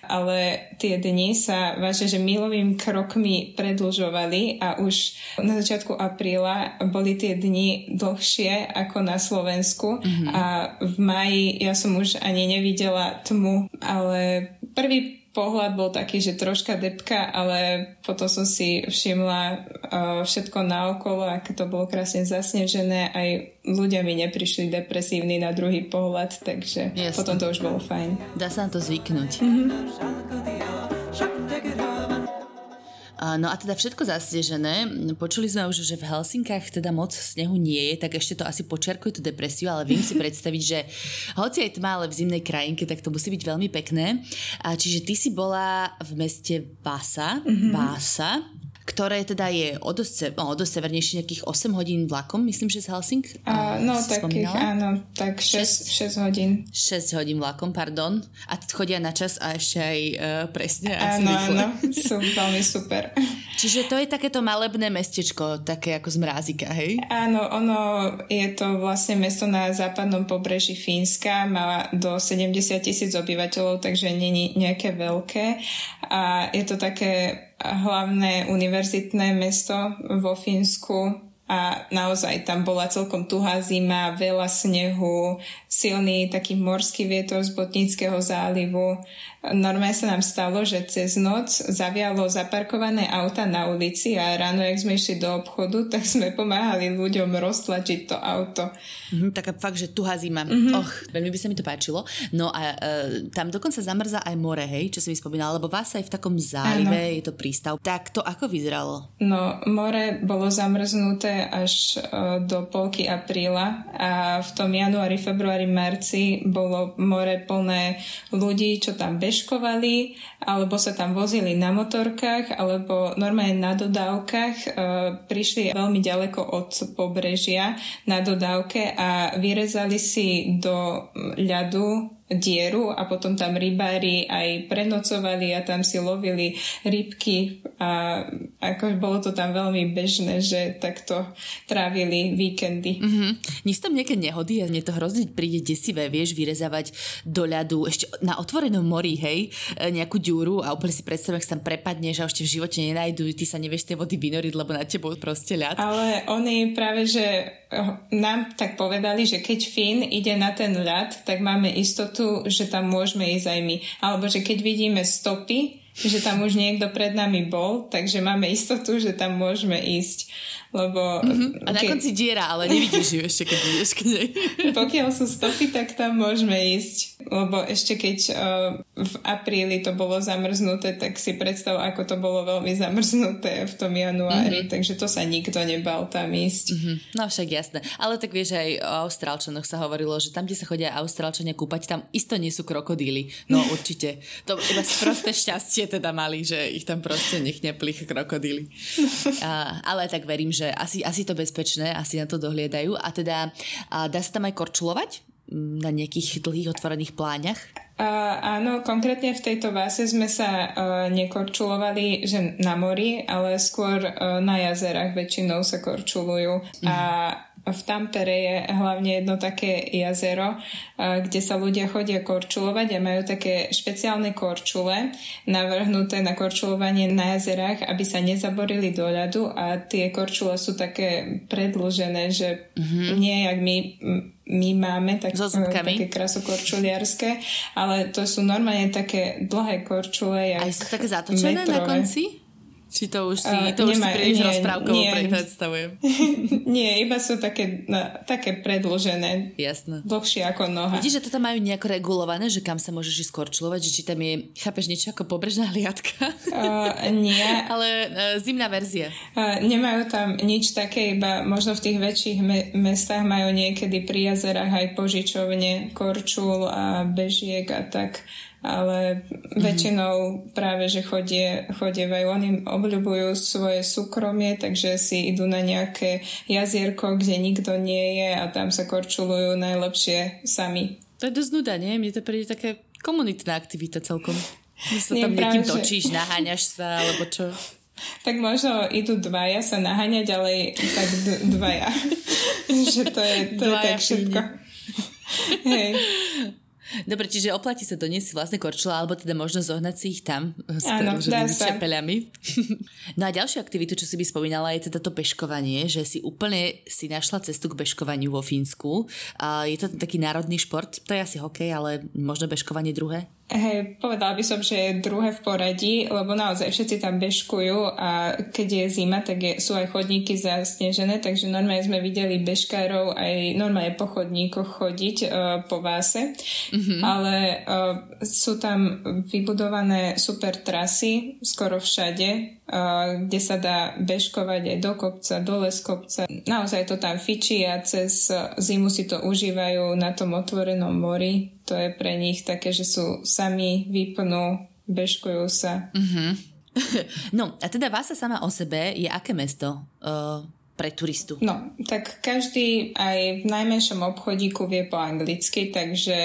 ale tie dni sa vážne, že milovým krokmi predlžovali a už na začiatku apríla boli tie dni dlhšie ako na Slovensku mm-hmm. a v maji ja som už ani nevidela tmu, ale prvý pohľad bol taký, že troška depka, ale potom som si všimla uh, všetko naokolo, aké to bolo krásne zasnežené, aj ľudia mi neprišli depresívni na druhý pohľad, takže Jasne. potom to už bolo fajn. Dá sa na to zvyknúť. Mm-hmm. No a teda všetko zasnežené. Počuli sme už, že v Helsinkách teda moc snehu nie je, tak ešte to asi počerkuje tú depresiu, ale viem si predstaviť, že hoci aj tma, ale v zimnej krajinke, tak to musí byť veľmi pekné. A čiže ty si bola v meste Vasa, mm-hmm. Vasa ktoré teda je o dosť, no, o dosť severnejšie, nejakých 8 hodín vlakom, myslím, že z Helsing? Uh, no, takých, áno, tak 6, 6, 6 hodín. 6 hodín vlakom, pardon. A chodia na čas a ešte aj uh, presne. Áno, áno, sú veľmi super. Čiže to je takéto malebné mestečko, také ako z mrázika, hej? Áno, ono je to vlastne mesto na západnom pobreží Fínska, má do 70 tisíc obyvateľov, takže je nejaké veľké. A je to také hlavné univerzitné mesto vo Fínsku a naozaj tam bola celkom tuhá zima, veľa snehu, silný taký morský vietor z Botnického zálivu Normálne sa nám stalo, že cez noc zavialo zaparkované auta na ulici a ráno, jak sme išli do obchodu, tak sme pomáhali ľuďom roztlačiť to auto. Mm-hmm, taká fakt, že tuhá zima. Mm-hmm. Och, veľmi by sa mi to páčilo. No a e, tam dokonca zamrzá aj more, hej, čo si mi spomínala, lebo vás aj v takom zálive, ano. je to prístav. Tak to ako vyzeralo? No, more bolo zamrznuté až e, do polky apríla a v tom januári, februári, marci bolo more plné ľudí, čo tam bežali bežkovali, alebo sa tam vozili na motorkách, alebo normálne na dodávkach e, prišli veľmi ďaleko od pobrežia na dodávke a vyrezali si do ľadu dieru a potom tam rybári aj prenocovali a tam si lovili rybky a ako bolo to tam veľmi bežné, že takto trávili víkendy. Mm-hmm. Nie sú tam nejaké nehody a mne to hrozne príde desivé, vieš, vyrezávať do ľadu ešte na otvorenom mori, hej, e, nejakú ďúru a úplne si predstavím, ak sa tam prepadneš a ešte v živote nenajdu, ty sa nevieš tej vody vynoriť, lebo na tebou proste ľad. Ale oni práve, že nám tak povedali, že keď Fín ide na ten ľad, tak máme istotu že tam môžeme ísť aj my. Alebo že keď vidíme stopy, že tam už niekto pred nami bol, takže máme istotu, že tam môžeme ísť. Lebo... Mm-hmm. A na keď... konci diera, ale nevidíš ju ešte, keď ideš k nej. Pokiaľ sú stopy, tak tam môžeme ísť lebo ešte keď uh, v apríli to bolo zamrznuté, tak si predstav, ako to bolo veľmi zamrznuté v tom januári, mm-hmm. takže to sa nikto nebal tam ísť. Mm-hmm. No však jasné. Ale tak vieš, aj o Austrálčanoch sa hovorilo, že tam, kde sa chodia Austrálčania kúpať, tam isto nie sú krokodíly. No určite. To iba prosté šťastie teda mali, že ich tam proste nech neplich krokodíly. A, ale tak verím, že asi, asi to bezpečné, asi na to dohliedajú. A teda a dá sa tam aj korčulovať? na nejakých dlhých otvorených pláňach? Uh, áno, konkrétne v tejto váse sme sa uh, nekorčulovali že na mori, ale skôr uh, na jazerách väčšinou sa korčulujú. Mm. A v Tampere je hlavne jedno také jazero, kde sa ľudia chodia korčulovať a majú také špeciálne korčule navrhnuté na korčulovanie na jazerách, aby sa nezaborili do ľadu a tie korčule sú také predlžené, že mm-hmm. nie jak my my máme tak, so také krasokorčuliarské, ale to sú normálne také dlhé korčule. Aj sú také zatočené metrové. na konci? Či to už si, uh, to už si príliš rozprávkovo predstavujem. nie, iba sú také, no, také predložené. Jasné. Dlhšie ako noha. Vidíš, že to tam majú nejako regulované, že kam sa môžeš ísť korčulovať, že či tam je, chápeš, niečo ako pobrežná hliadka? Uh, nie. Ale uh, zimná verzia. Uh, nemajú tam nič také, iba možno v tých väčších me- mestách majú niekedy pri jazerách aj požičovne korčul a bežiek a tak ale mm-hmm. väčšinou práve, že chodie, chodievajú. Oni obľubujú svoje súkromie, takže si idú na nejaké jazierko, kde nikto nie je a tam sa korčulujú najlepšie sami. To je dosť nuda, nie? Mne to príde také komunitná aktivita celkom. Sa tam niekým točíš, že... naháňaš sa, alebo čo? Tak možno idú dvaja sa naháňať, ale tak d- dvaja. že to je, to je tak všetko. Hej. Dobre, čiže oplatí sa doniesť vlastne korčula, alebo teda možno zohnať si ich tam s predlženými čepeľami. no a ďalšiu aktivitu, čo si by spomínala, je teda to bežkovanie, že si úplne si našla cestu k bežkovaniu vo Fínsku. A je to taký národný šport, to je asi hokej, ale možno bežkovanie druhé? Hej, povedala by som, že je druhé v poradí, lebo naozaj všetci tam bežkujú a keď je zima, tak je, sú aj chodníky zasnežené, takže normálne sme videli bežkárov aj normálne po chodníkoch chodiť uh, po váse, mm-hmm. ale uh, sú tam vybudované super trasy skoro všade, kde sa dá bežkovať aj do kopca, dole z kopca. Naozaj to tam fičí a cez zimu si to užívajú na tom otvorenom mori. To je pre nich také, že sú sami, vypnú, bežkujú sa. Mm-hmm. No a teda Vása sama o sebe je aké mesto? Uh pre turistu? No, tak každý aj v najmenšom obchodíku vie po anglicky, takže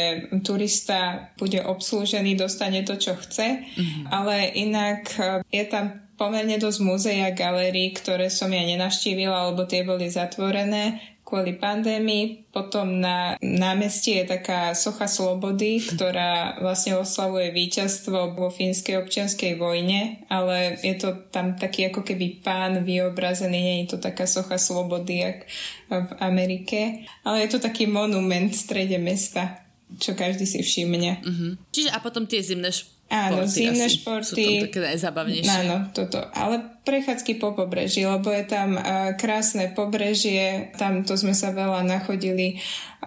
turista bude obslúžený, dostane to, čo chce, mm-hmm. ale inak je tam pomerne dosť múzeí a galérií, ktoré som ja nenavštívila, lebo tie boli zatvorené kvôli pandémii. Potom na námestí je taká socha slobody, ktorá vlastne oslavuje víťazstvo vo fínskej občianskej vojne, ale je to tam taký ako keby pán vyobrazený, nie je to taká socha slobody, jak v Amerike, ale je to taký monument v strede mesta, čo každý si všimne. Uh-huh. Čiže a potom tie zimné Áno, zimné športy. Sú tam také najzábavnejšie. Áno, toto. Ale prechádzky po pobreží, lebo je tam uh, krásne pobrežie, tam to sme sa veľa nachodili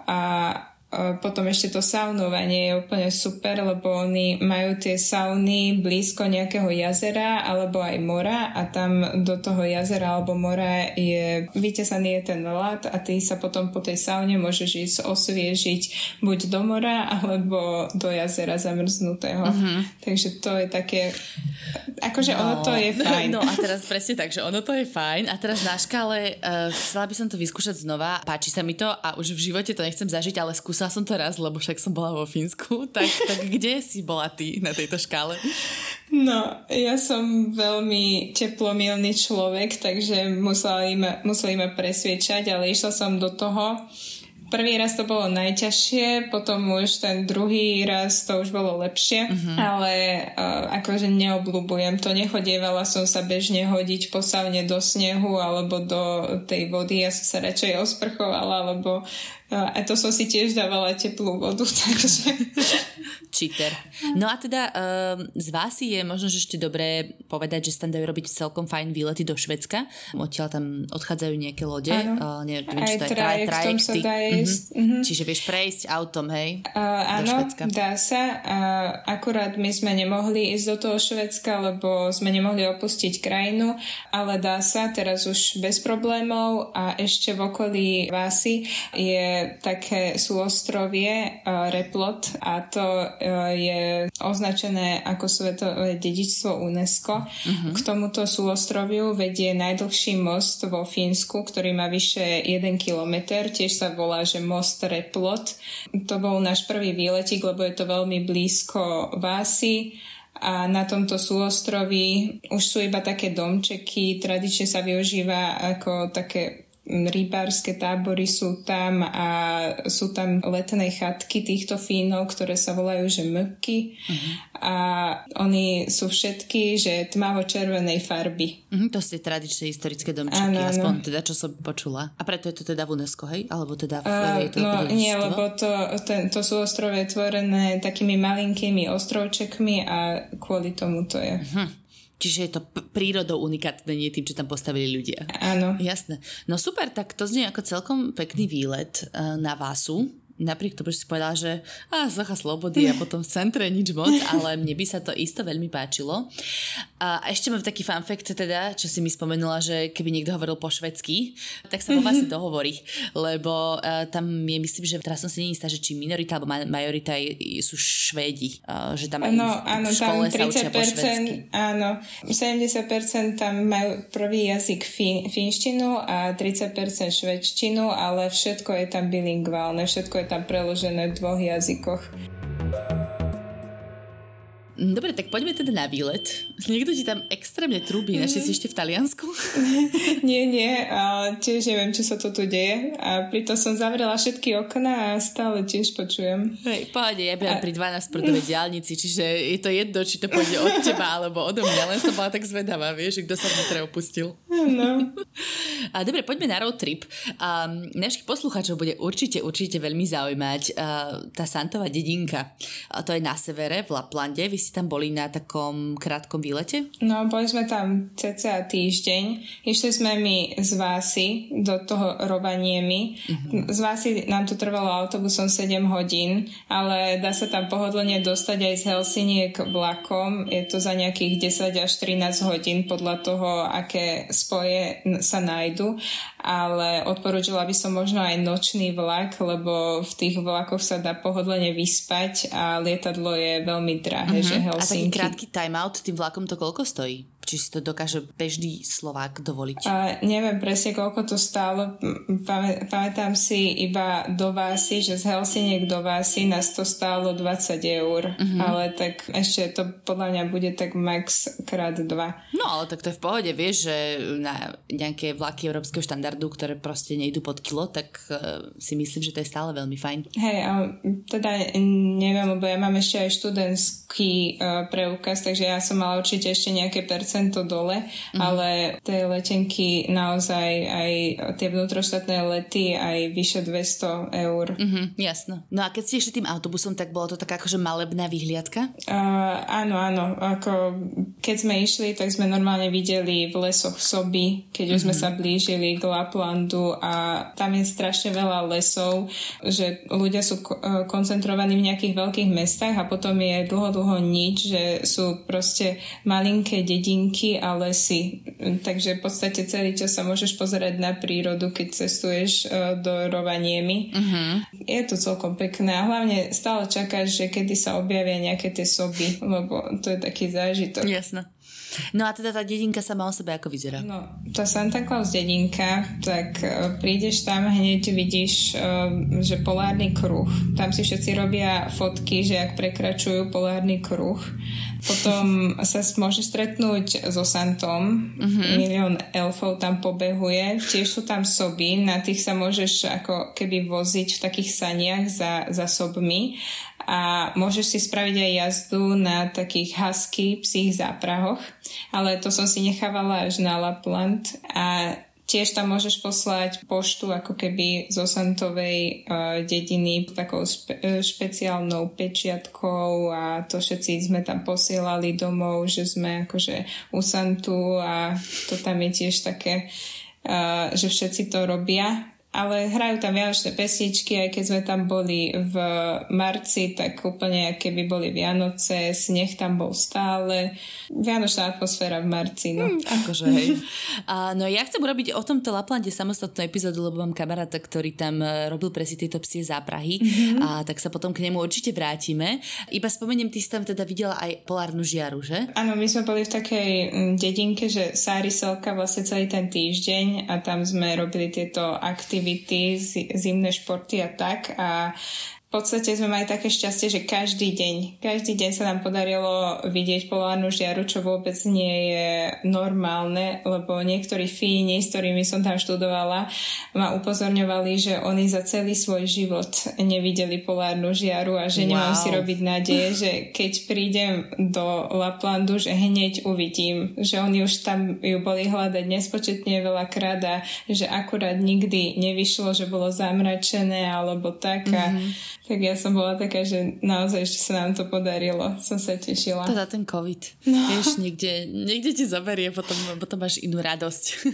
a potom ešte to saunovanie je úplne super, lebo oni majú tie sauny blízko nejakého jazera alebo aj mora a tam do toho jazera alebo mora je vytesaný je ten ľad a ty sa potom po tej saune môžeš ísť osviežiť buď do mora alebo do jazera zamrznutého. Uh-huh. Takže to je také akože no, ono to je fajn. No a teraz presne tak, že ono to je fajn a teraz na škále uh, chcela by som to vyskúšať znova, páči sa mi to a už v živote to nechcem zažiť, ale skús skúsala som to raz, lebo však som bola vo Fínsku, tak, tak kde si bola ty na tejto škále? No, ja som veľmi teplomilný človek, takže museli ma, museli ma presviečať, ale išla som do toho Prvý raz to bolo najťažšie, potom už ten druhý raz to už bolo lepšie, uh-huh. ale uh, akože neobľúbujem to. Nechodievala som sa bežne hodiť po saune do snehu alebo do tej vody. Ja som sa radšej osprchovala, alebo a to som si tiež dávala teplú vodu, takže... Cheater. No a teda um, z vás je možno, že ešte dobré povedať, že sa tam dajú robiť celkom fajn výlety do Švedska. Odtiaľ tam odchádzajú nejaké lode. Uh, neviem, Aj či to je trajekty. Sa dá ísť. Mm-hmm. Čiže vieš prejsť autom, hej? Uh, áno, dá sa. Uh, akurát my sme nemohli ísť do toho Švedska, lebo sme nemohli opustiť krajinu, ale dá sa teraz už bez problémov a ešte v okolí Vásy je také súostrovie uh, Replot a to uh, je označené ako svetové dedičstvo UNESCO. Uh-huh. K tomuto súostroviu vedie najdlhší most vo Fínsku, ktorý má vyše 1 kilometr. Tiež sa volá, že most Replot. To bol náš prvý výletik, lebo je to veľmi blízko Vásy a na tomto súostroví už sú iba také domčeky, tradične sa využíva ako také rybárske tábory sú tam a sú tam letné chatky týchto Fínov, ktoré sa volajú že mky uh-huh. a oni sú všetky, že tmavo-červenej farby. Uh-huh, to sú tradičné historické domčeky, ano, aspoň ano. teda, čo som počula. A preto je to teda v UNESCO, hej? Alebo teda v, uh, je to No nie, lebo to, ten, to sú ostrovy tvorené takými malinkými ostrovčekmi a kvôli tomu to je. Uh-huh. Čiže je to prírodou unikátne, nie tým, čo tam postavili ľudia. Áno. Jasné. No super, tak to znie ako celkom pekný výlet uh, na Vásu napriek tomu, že si povedala, že á, Zacha Slobody a potom v centre nič moc, ale mne by sa to isto veľmi páčilo. A ešte mám taký fun fact teda, čo si mi spomenula, že keby niekto hovoril po švedsky, tak sa vo vás to hovorí, lebo uh, tam je, myslím, že teraz som si není že či minorita alebo majorita sú Švédi, uh, že tam no, áno, v škole tam 30%, sa učia po švedsky. Áno, 70% tam majú prvý jazyk fin, finštinu a 30% švedštinu, ale všetko je tam bilingválne, všetko je tam preložené v dvoch jazykoch. Dobre, tak poďme teda na výlet. Niekto ti tam extrémne trúbi, mm. si ešte v Taliansku? nie, nie, tiež neviem, čo sa to tu deje. A pritom som zavrela všetky okná a stále tiež počujem. Hej, pohode, ja a... pri 12 prudovej diálnici, čiže je to jedno, či to pôjde od teba alebo odo mňa, len som bola tak zvedavá, vieš, kto sa vnútre opustil. No. A dobre, poďme na road trip. A našich poslucháčov bude určite, určite veľmi zaujímať tá Santová dedinka. A to je na severe, v Laplande. Vy si tam boli na takom krátkom výlete? No, boli sme tam cca týždeň. Išli sme my z Vásy do toho Rovaniemi. Uh-huh. Z Vásy nám to trvalo autobusom 7 hodín, ale dá sa tam pohodlne dostať aj z Helsiniek vlakom. Je to za nejakých 10 až 13 hodín podľa toho, aké spoje sa nájdu ale odporúčila by som možno aj nočný vlak, lebo v tých vlakoch sa dá pohodlne vyspať a lietadlo je veľmi drahé, uh-huh. že Helsinki... A taký krátky timeout tým vlakom to koľko stojí? Či si to dokáže bežný Slovák dovoliť? A neviem presne, koľko to stálo. Pamä, pamätám si iba do Vásy, že z Helsiniek do Vásy nás to stálo 20 eur. Uh-huh. Ale tak ešte to podľa mňa bude tak max krát dva. No ale tak to je v pohode, vieš, že na nejaké vlaky európskeho štandardu, ktoré proste nejdu pod kilo, tak uh, si myslím, že to je stále veľmi fajn. Hej, a teda neviem, lebo ja mám ešte aj študentský uh, preukaz, takže ja som mala určite ešte nejaké percent percento dole, mm. ale tie letenky naozaj aj tie vnútroštátne lety aj vyše 200 eur. Mm-hmm, jasno. No a keď ste išli tým autobusom, tak bolo to taká akože malebná vyhliadka? Uh, áno, áno. Ako, keď sme išli, tak sme normálne videli v lesoch soby, keď už mm-hmm. sme mhm. sa blížili k Laplandu a tam je strašne veľa lesov, že ľudia sú e, koncentrovaní v nejakých veľkých mestách a potom je dlho, dlho nič, že sú proste malinké dedinky dedinky a lesy. Takže v podstate celý čas sa môžeš pozerať na prírodu, keď cestuješ uh, do Rovaniemi. Uh-huh. Je to celkom pekné a hlavne stále čakáš, že kedy sa objavia nejaké tie soby, lebo to je taký zážitok. Jasné. No a teda tá dedinka sama o sebe ako vyzerá? No, tá Santa Claus dedinka, tak uh, prídeš tam hneď vidíš, uh, že polárny kruh. Tam si všetci robia fotky, že ak prekračujú polárny kruh. Potom sa môže stretnúť so Santom. Uh-huh. Milión elfov tam pobehuje. Tiež sú tam soby. Na tých sa môžeš ako keby voziť v takých saniach za, za sobmi a môžeš si spraviť aj jazdu na takých husky psích záprahoch, ale to som si nechávala až na Lapland a Tiež tam môžeš poslať poštu ako keby zo Santovej uh, dediny takou spe- e, špeciálnou pečiatkou a to všetci sme tam posielali domov, že sme akože u Santu a to tam je tiež také, uh, že všetci to robia ale hrajú tam vianočné pesničky, aj keď sme tam boli v marci, tak úplne keby boli Vianoce, sneh tam bol stále. Vianočná atmosféra v marci, no. Hmm, akože, hej. A, no ja chcem urobiť o tomto Laplande samostatnú epizódu, lebo mám kamaráta, ktorý tam e, robil presne tieto psie záprahy mm-hmm. a tak sa potom k nemu určite vrátime. Iba spomeniem, ty si tam teda videla aj polárnu žiaru, že? Áno, my sme boli v takej dedinke, že Sári Selka vlastne celý ten týždeň a tam sme robili tieto akty aktivity, zimné športy a tak. A v podstate sme mali také šťastie, že každý deň, každý deň sa nám podarilo vidieť polárnu žiaru, čo vôbec nie je normálne, lebo niektorí Fíni, s ktorými som tam študovala, ma upozorňovali, že oni za celý svoj život nevideli polárnu žiaru a že wow. nemám si robiť nádeje, že keď prídem do Laplandu, že hneď uvidím, že oni už tam ju boli hľadať nespočetne veľa a že akurát nikdy nevyšlo, že bolo zamračené alebo tak mm-hmm Tak ja som bola taká, že naozaj ešte sa nám to podarilo. Som sa tešila. Teda ten COVID. No. Vieš, niekde, niekde ti zoberie, potom, potom máš inú radosť.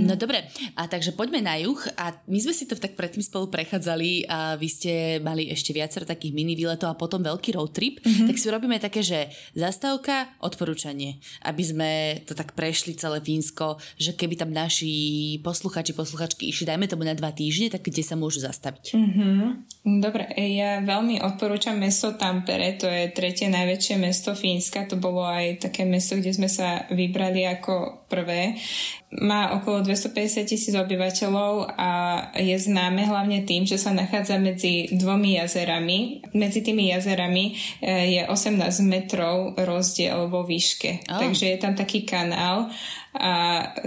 no dobre, a takže poďme na juh a my sme si to tak predtým spolu prechádzali a vy ste mali ešte viacero takých mini výletov a potom veľký road trip, mm-hmm. tak si robíme také, že zastávka, odporúčanie, aby sme to tak prešli celé Fínsko, že keby tam naši posluchači, posluchačky išli, dajme tomu na dva týždne, tak kde sa môžu zastaviť? Mm-hmm. Dobre, ja veľmi odporúčam mesto Tampere, to je tretie najväčšie mesto Fínska, to bolo aj také mesto, kde sme sa vybrali ako prvé. Má okolo 250 tisíc obyvateľov a je známe hlavne tým, že sa nachádza medzi dvomi jazerami. Medzi tými jazerami e, je 18 metrov rozdiel vo výške. Oh. Takže je tam taký kanál a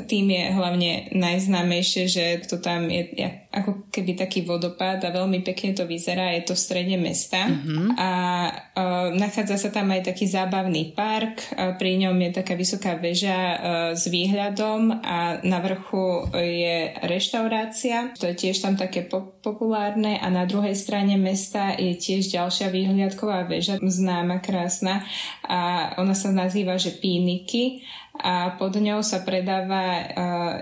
tým je hlavne najznámejšie, že to tam je ako keby taký vodopád a veľmi pekne to vyzerá, je to v strede mesta. Mm-hmm. a uh, nachádza sa tam aj taký zábavný park, uh, pri ňom je taká vysoká väža uh, s výhľadom a na vrchu je reštaurácia, to je tiež tam také po- populárne. A na druhej strane mesta je tiež ďalšia výhľadková väža, známa, krásna. A ona sa nazýva, že Píniky a pod ňou sa predáva uh,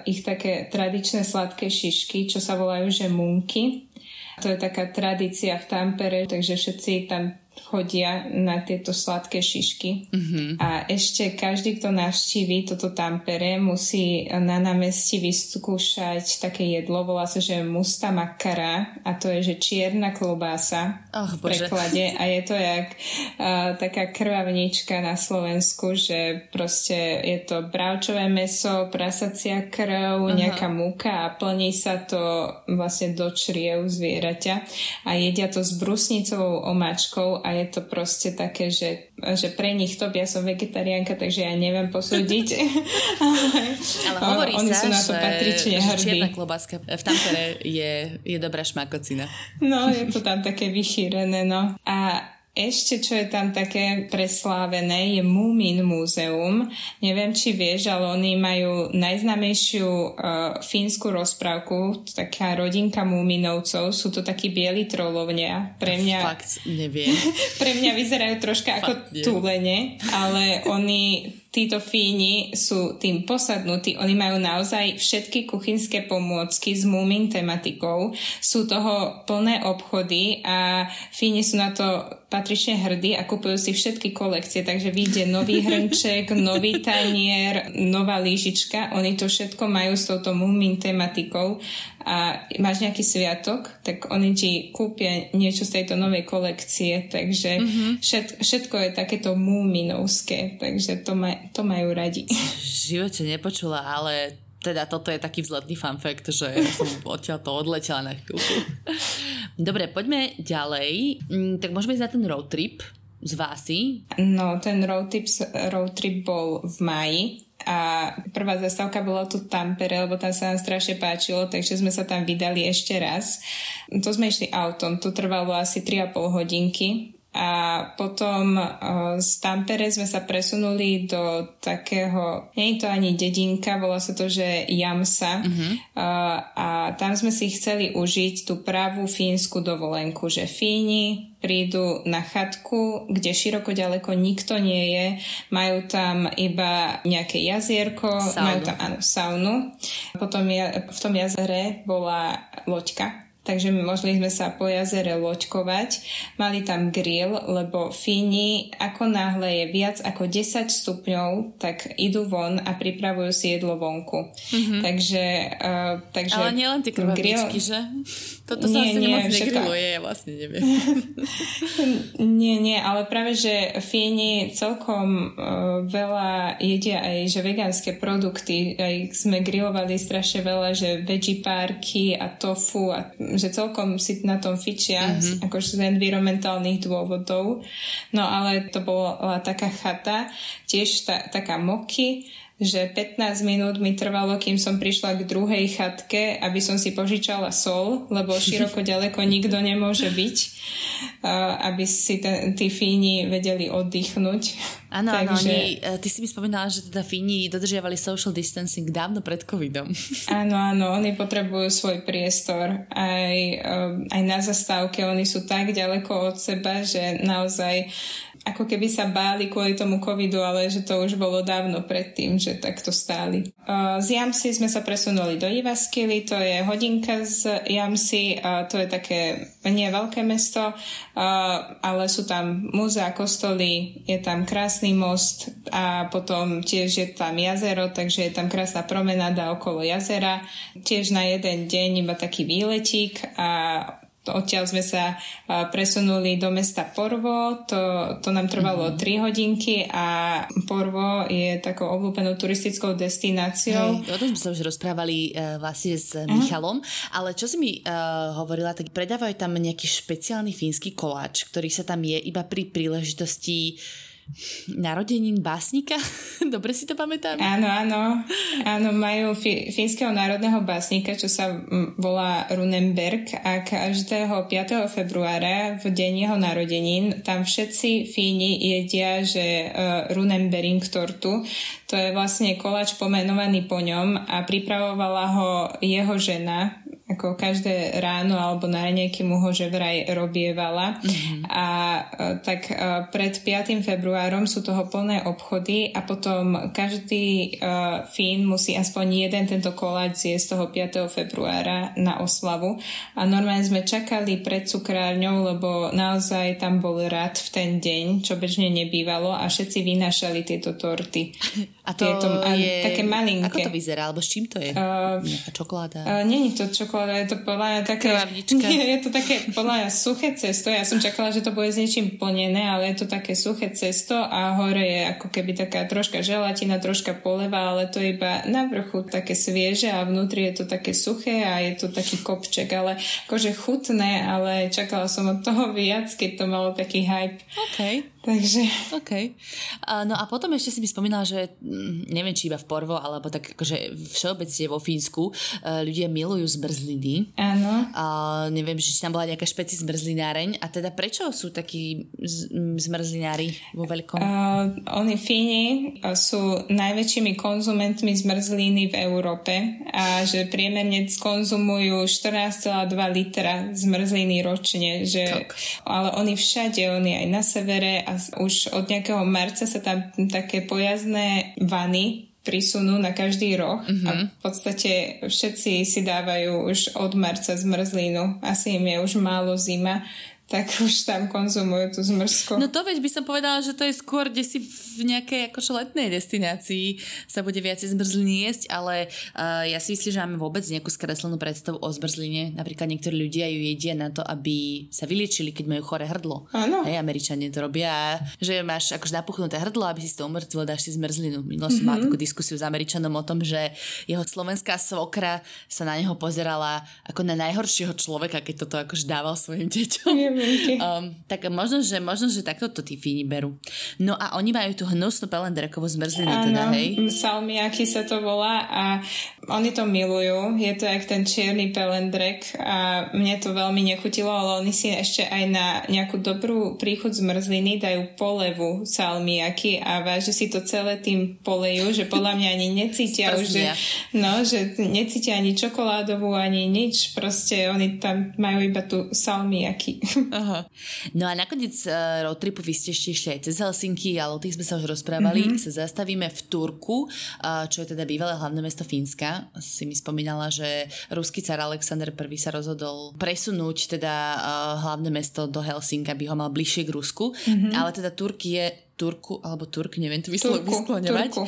ich také tradičné sladké šišky, čo sa volajú že munky. To je taká tradícia v Tampere, takže všetci tam chodia na tieto sladké šišky. Mm-hmm. A ešte každý, kto navštíví toto Tampere, musí na námestí vyskúšať také jedlo, volá sa, že musta makara a to je, že čierna klobása oh, v preklade a je to jak uh, taká krvavnička na Slovensku, že proste je to bravčové meso, prasacia krv, uh-huh. nejaká múka a plní sa to vlastne do čriev zvieraťa a jedia to s brusnicovou omáčkou a je to proste také, že, že pre nich to, ja som vegetariánka, takže ja neviem posúdiť. ale, ale hovorí oni sa, sú na to že, že čierna klobáska v Tampere je, je dobrá šmakocina. No, je to tam také vyšírené, no. A ešte, čo je tam také preslávené, je Múmin múzeum. Neviem, či vieš, ale oni majú najznámejšiu uh, fínsku rozprávku, taká rodinka Múminovcov. Sú to takí bieli trolovnia. Pre mňa... Fakt, neviem. pre mňa vyzerajú troška Fakt, ako nie. túlene, ale oni títo Fíni sú tým posadnutí. Oni majú naozaj všetky kuchynské pomôcky s múmin tematikou. Sú toho plné obchody a Fíni sú na to patrične hrdí a kupujú si všetky kolekcie. Takže vyjde nový hrnček, nový tanier, nová lížička. Oni to všetko majú s touto múmin tematikou a máš nejaký sviatok, tak oni ti kúpia niečo z tejto novej kolekcie, takže mm-hmm. všet, všetko je takéto múminovské, takže to, ma, to majú radi. V živote nepočula, ale teda toto je taký vzletný fun že som odtiaľ to odletela na chvíľku. Dobre, poďme ďalej. Mm, tak môžeme ísť na ten road trip z Vásy. No, ten road trip, road trip bol v maji a prvá zastávka bola tu Tampere, lebo tam sa nám strašne páčilo, takže sme sa tam vydali ešte raz. To sme išli autom, to trvalo asi 3,5 hodinky a potom uh, z Tampere sme sa presunuli do takého, nie je to ani dedinka, volá sa to, že Jamsa uh-huh. uh, a tam sme si chceli užiť tú pravú fínsku dovolenku, že Fíni prídu na chatku, kde široko ďaleko nikto nie je, majú tam iba nejaké jazierko, saunu. majú tam áno, saunu, potom ja, v tom jazere bola loďka, takže mohli sme sa po jazere loďkovať. Mali tam grill, lebo Fíni, ako náhle je viac ako 10 stupňov, tak idú von a pripravujú si jedlo vonku. Mm-hmm. Takže, uh, takže... Ale nielen tie grill... že? Toto sa nie, asi nie, moc negrilluje, ja vlastne neviem. nie, nie, ale práve, že Fíni celkom uh, veľa jedia aj že vegánske produkty. Aj sme grillovali strašne veľa, že veggie parky a tofu a že celkom si na tom fičia, mm-hmm. akože z environmentálnych dôvodov. No ale to bola taká chata, tiež ta, taká moky, že 15 minút mi trvalo, kým som prišla k druhej chatke, aby som si požičala sol, lebo široko ďaleko nikto nemôže byť, aby si ten, tí Fíni vedeli oddychnúť. Áno, áno, oni, e, ty si mi spomínala, že teda Fíni dodržiavali social distancing dávno pred covidom. Áno, áno, oni potrebujú svoj priestor. Aj, e, aj na zastávke oni sú tak ďaleko od seba, že naozaj ako keby sa báli kvôli tomu covidu, ale že to už bolo dávno predtým, že takto stáli. Z Jamsi sme sa presunuli do Ivaskily, to je hodinka z Jamsi, to je také nie veľké mesto, ale sú tam múzea, kostoly, je tam krásny most a potom tiež je tam jazero, takže je tam krásna promenáda okolo jazera. Tiež na jeden deň iba taký výletík a Odtiaľ sme sa presunuli do mesta Porvo, to, to nám trvalo mm-hmm. 3 hodinky a Porvo je takou obľúbenou turistickou destináciou. Hej, o tom sme sa už rozprávali uh, vlastne s uh-huh. Michalom, ale čo si mi uh, hovorila, tak predávajú tam nejaký špeciálny fínsky koláč, ktorý sa tam je iba pri príležitosti uh, narodenín básnika? Dobre si to pamätám? Áno, áno. Áno, majú fí- fínskeho národného básnika, čo sa volá Runenberg a každého 5. februára v deň jeho narodenín tam všetci Fíni jedia, že uh, Runenbering tortu. To je vlastne koláč pomenovaný po ňom a pripravovala ho jeho žena, ako každé ráno alebo na raňajky mu ho že vraj robievala. Mm-hmm. A e, tak e, pred 5. februárom sú toho plné obchody a potom každý uh, Fín musí aspoň jeden tento koláč zjesť toho 5. februára na oslavu. A normálne sme čakali pred cukrárňou, lebo naozaj tam bol rad v ten deň, čo bežne nebývalo a všetci vynášali tieto torty. A to Tieto, je... také malinké. Ako to vyzerá? Alebo s čím to je? Uh, Nejaká čokoláda? Uh, Není to čokoláda, je to podľa mňa také... Nie, je to také podľa mňa suché cesto. Ja som čakala, že to bude s niečím plnené, ale je to také suché cesto a hore je ako keby taká troška želatina, troška poleva, ale to je iba na vrchu také svieže a vnútri je to také suché a je to taký kopček, ale akože chutné, ale čakala som od toho viac, keď to malo taký hype. Okay. Takže... OK. No a potom ešte si mi spomínala, že mm, neviem, či iba v Porvo, alebo tak akože všeobecne vo Fínsku uh, ľudia milujú zmrzliny. Áno. Uh, neviem, či tam bola nejaká špeci zmrzlináreň. A teda prečo sú takí z- zmrzlinári vo veľkom? Uh, oni Fíni sú najväčšími konzumentmi zmrzliny v Európe a že priemerne konzumujú 14,2 litra zmrzliny ročne. Že, ale oni všade, oni aj na severe a už od nejakého marca sa tam také pojazdné vany prisunú na každý roh mm-hmm. a mhm. v podstate všetci si dávajú už od marca zmrzlinu. Asi im je už málo zima, tak už tam konzumujú tú zmrzku. No to veď by som povedala, že to je skôr, kde si v nejakej akože letnej destinácii sa bude viacej zmrzliny jesť, ale uh, ja si myslím, že máme vôbec nejakú skreslenú predstavu o zmrzline. Napríklad niektorí ľudia ju jedia na to, aby sa vyliečili, keď majú chore hrdlo. Áno. Hej, Američania to robia, že máš akože napuchnuté hrdlo, aby si to umrtvilo, dáš si zmrzlinu. Minulo som mm-hmm. mala takú diskusiu s Američanom o tom, že jeho slovenská svokra sa na neho pozerala ako na najhoršieho človeka, keď toto akože dával svojim deťom. Um, tak možno že, možno, že takto to tí Fíni berú. No a oni majú tú hnusnú pelendrekovú zmrzlinu teda, hej? salmiaky sa to volá a oni to milujú. Je to jak ten čierny pelendrek a mne to veľmi nechutilo, ale oni si ešte aj na nejakú dobrú príchuť zmrzliny dajú polevu salmiaky a vážne si to celé tým polejú, že podľa mňa ani necítia už, že, no, že necítia ani čokoládovú, ani nič. Proste oni tam majú iba tú salmiaky. Aha. No a nakoniec uh, road tripu vy ste ešte ešte aj cez Helsinky, ale o tých sme sa už rozprávali. Mm-hmm. Sa zastavíme v Turku, uh, čo je teda bývalé hlavné mesto Fínska. Si mi spomínala, že ruský car Alexander I sa rozhodol presunúť teda uh, hlavné mesto do Helsinka, aby ho mal bližšie k Rusku. Mm-hmm. Ale teda Turk je Turku, alebo Turk, neviem to vyslo- vyskloňovať. Turku.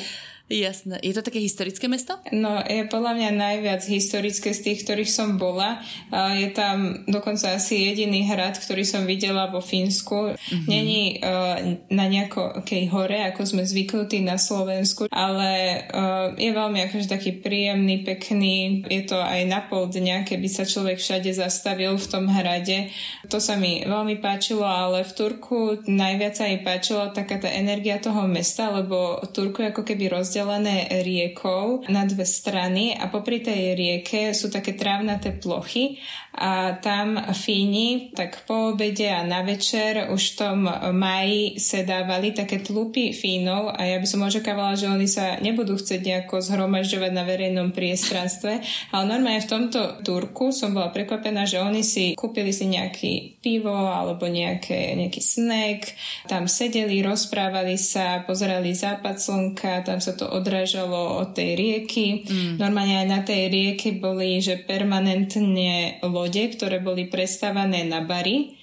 Jasné. Je to také historické mesto? No, je podľa mňa najviac historické z tých, ktorých som bola. Je tam dokonca asi jediný hrad, ktorý som videla vo Fínsku. Mm-hmm. Není uh, na nejakej hore, ako sme zvyknutí na Slovensku, ale uh, je veľmi akože taký príjemný, pekný. Je to aj na pol dňa, keby sa človek všade zastavil v tom hrade. To sa mi veľmi páčilo, ale v Turku najviac sa mi páčila taká tá energia toho mesta, lebo Turku ako keby rozdiel rozdelené riekou na dve strany a popri tej rieke sú také trávnaté plochy a tam Fíni tak po obede a na večer už v tom maji sedávali také tlupy Fínov a ja by som očakávala, že oni sa nebudú chcieť nejako zhromažďovať na verejnom priestranstve, ale normálne v tomto Turku som bola prekvapená, že oni si kúpili si nejaký pivo alebo nejaké, nejaký snack, tam sedeli, rozprávali sa, pozerali západ slnka, tam sa to odrážalo od tej rieky. Mm. Normálne aj na tej rieke boli, že permanentne lode, ktoré boli prestávané na bary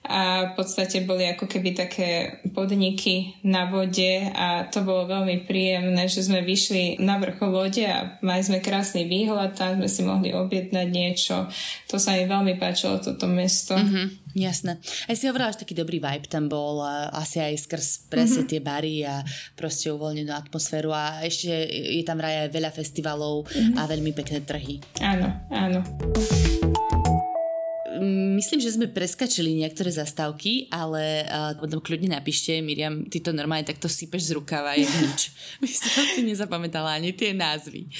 a v podstate boli ako keby také podniky na vode a to bolo veľmi príjemné, že sme vyšli na vrch lode a mali sme krásny výhľad, tam sme si mohli objednať niečo. To sa mi veľmi páčilo, toto mesto. Mm-hmm, jasné. Aj si hovorila, že taký dobrý vibe tam bol, asi aj skrz presne mm-hmm. tie bary a proste uvoľnenú atmosféru a ešte je tam aj veľa festivalov mm-hmm. a veľmi pekné trhy. Áno, áno myslím, že sme preskačili niektoré zastávky, ale uh, kľudne napíšte, Miriam, ty to normálne takto sypeš z rukava, je nič. My som si nezapamätala ani tie názvy.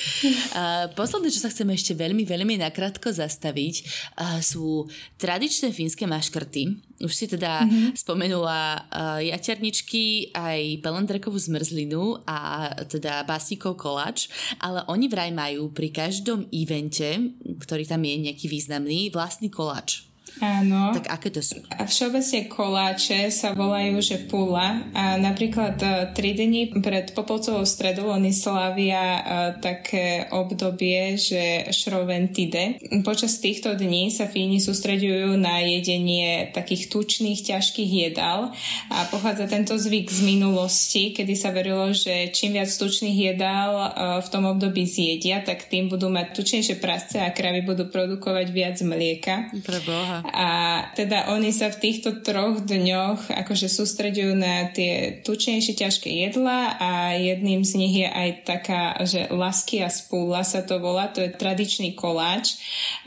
Uh, posledné, čo sa chceme ešte veľmi, veľmi nakrátko zastaviť, uh, sú tradičné fínske maškrty. Už si teda mm-hmm. spomenula uh, jaťarničky, aj pelendrekovú zmrzlinu a teda básnikov koláč, ale oni vraj majú pri každom evente, ktorý tam je nejaký významný, vlastný koláč. Áno. Tak aké to sú? A všeobecne koláče sa volajú, že pula. A napríklad e, tri dni pred Popolcovou stredou oni slavia e, také obdobie, že šroventide. Počas týchto dní sa Fíni sústreďujú na jedenie takých tučných, ťažkých jedál a pochádza tento zvyk z minulosti, kedy sa verilo, že čím viac tučných jedál e, v tom období zjedia, tak tým budú mať tučnejšie prasce a kravy budú produkovať viac mlieka. Pre Boha. A teda oni sa v týchto troch dňoch akože sústredujú na tie tučnejšie ťažké jedla a jedným z nich je aj taká, že lasky a spúla sa to volá, to je tradičný koláč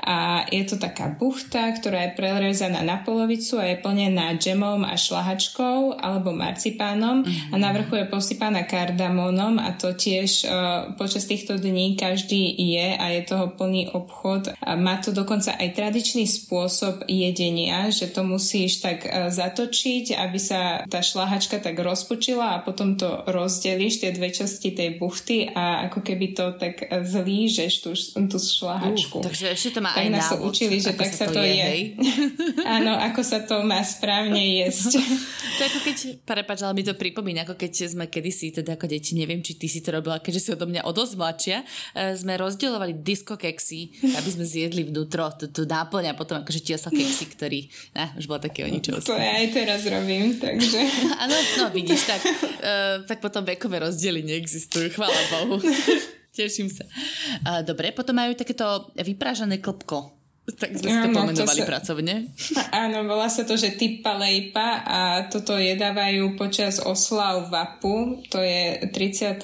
a je to taká buchta, ktorá je prerezaná na polovicu a je plnená džemom a šlahačkou alebo marcipánom mm-hmm. a na vrchu je posypaná kardamónom a to tiež uh, počas týchto dní každý je a je toho plný obchod. A má to dokonca aj tradičný spôsob jedenia, že to musíš tak e, zatočiť, aby sa tá šlahačka tak rozpočila a potom to rozdelíš, tie dve časti tej buchty a ako keby to tak e, zlížeš tú, tú šlahačku. Uh, takže ešte to má tak aj nás návod, učili, že tak sa to, je. je. Áno, ako sa to má správne jesť. to ako keď, prepač, ale mi to pripomína, ako keď sme kedysi, teda ako deti, neviem, či ty si to robila, keďže si odo mňa o dosť mladšia, e, sme rozdielovali diskokeksy, aby sme zjedli vnútro tú, tú náplň a potom akože tiesla keksy, ktorý, ne, už bolo také o ničom. To ja aj teraz robím, takže... Áno, no vidíš, tak, uh, tak potom vekové rozdiely neexistujú, chvála Bohu. Teším sa. Uh, dobre, potom majú takéto vyprážané klopko. Tak sme si to pomenovali to sa, pracovne. Áno, volá sa to, že typa lejpa a toto jedávajú počas oslav VAPu, to je 34.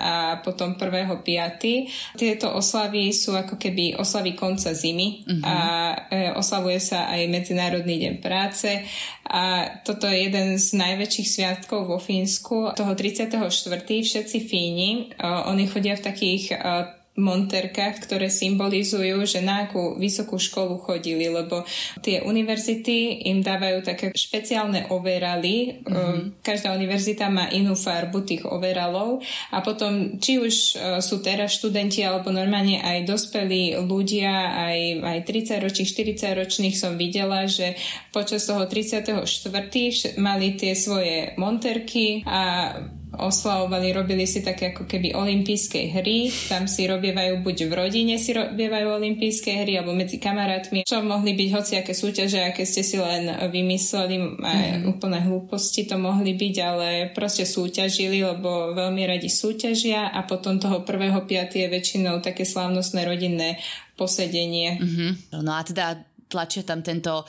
a potom 1.5. Tieto oslavy sú ako keby oslavy konca zimy uh-huh. a e, oslavuje sa aj Medzinárodný deň práce a toto je jeden z najväčších sviatkov vo Fínsku. Toho 34. všetci Fíni, e, oni chodia v takých e, monterkách, ktoré symbolizujú, že na akú vysokú školu chodili, lebo tie univerzity im dávajú také špeciálne overaly. Mm-hmm. Každá univerzita má inú farbu tých overalov a potom, či už e, sú teraz študenti alebo normálne aj dospelí ľudia, aj, aj 30 ročných, 40 ročných som videla, že počas toho 34. mali tie svoje monterky a oslavovali, robili si také ako keby olympijské hry, tam si robievajú buď v rodine si robievajú olympijské hry alebo medzi kamarátmi, čo mohli byť hociaké súťaže, aké ste si len vymysleli, mm-hmm. úplné hlúposti to mohli byť, ale proste súťažili, lebo veľmi radi súťažia a potom toho prvého piaty je väčšinou také slávnostné rodinné posedenie. Mm-hmm. No a teda tlačia tam tento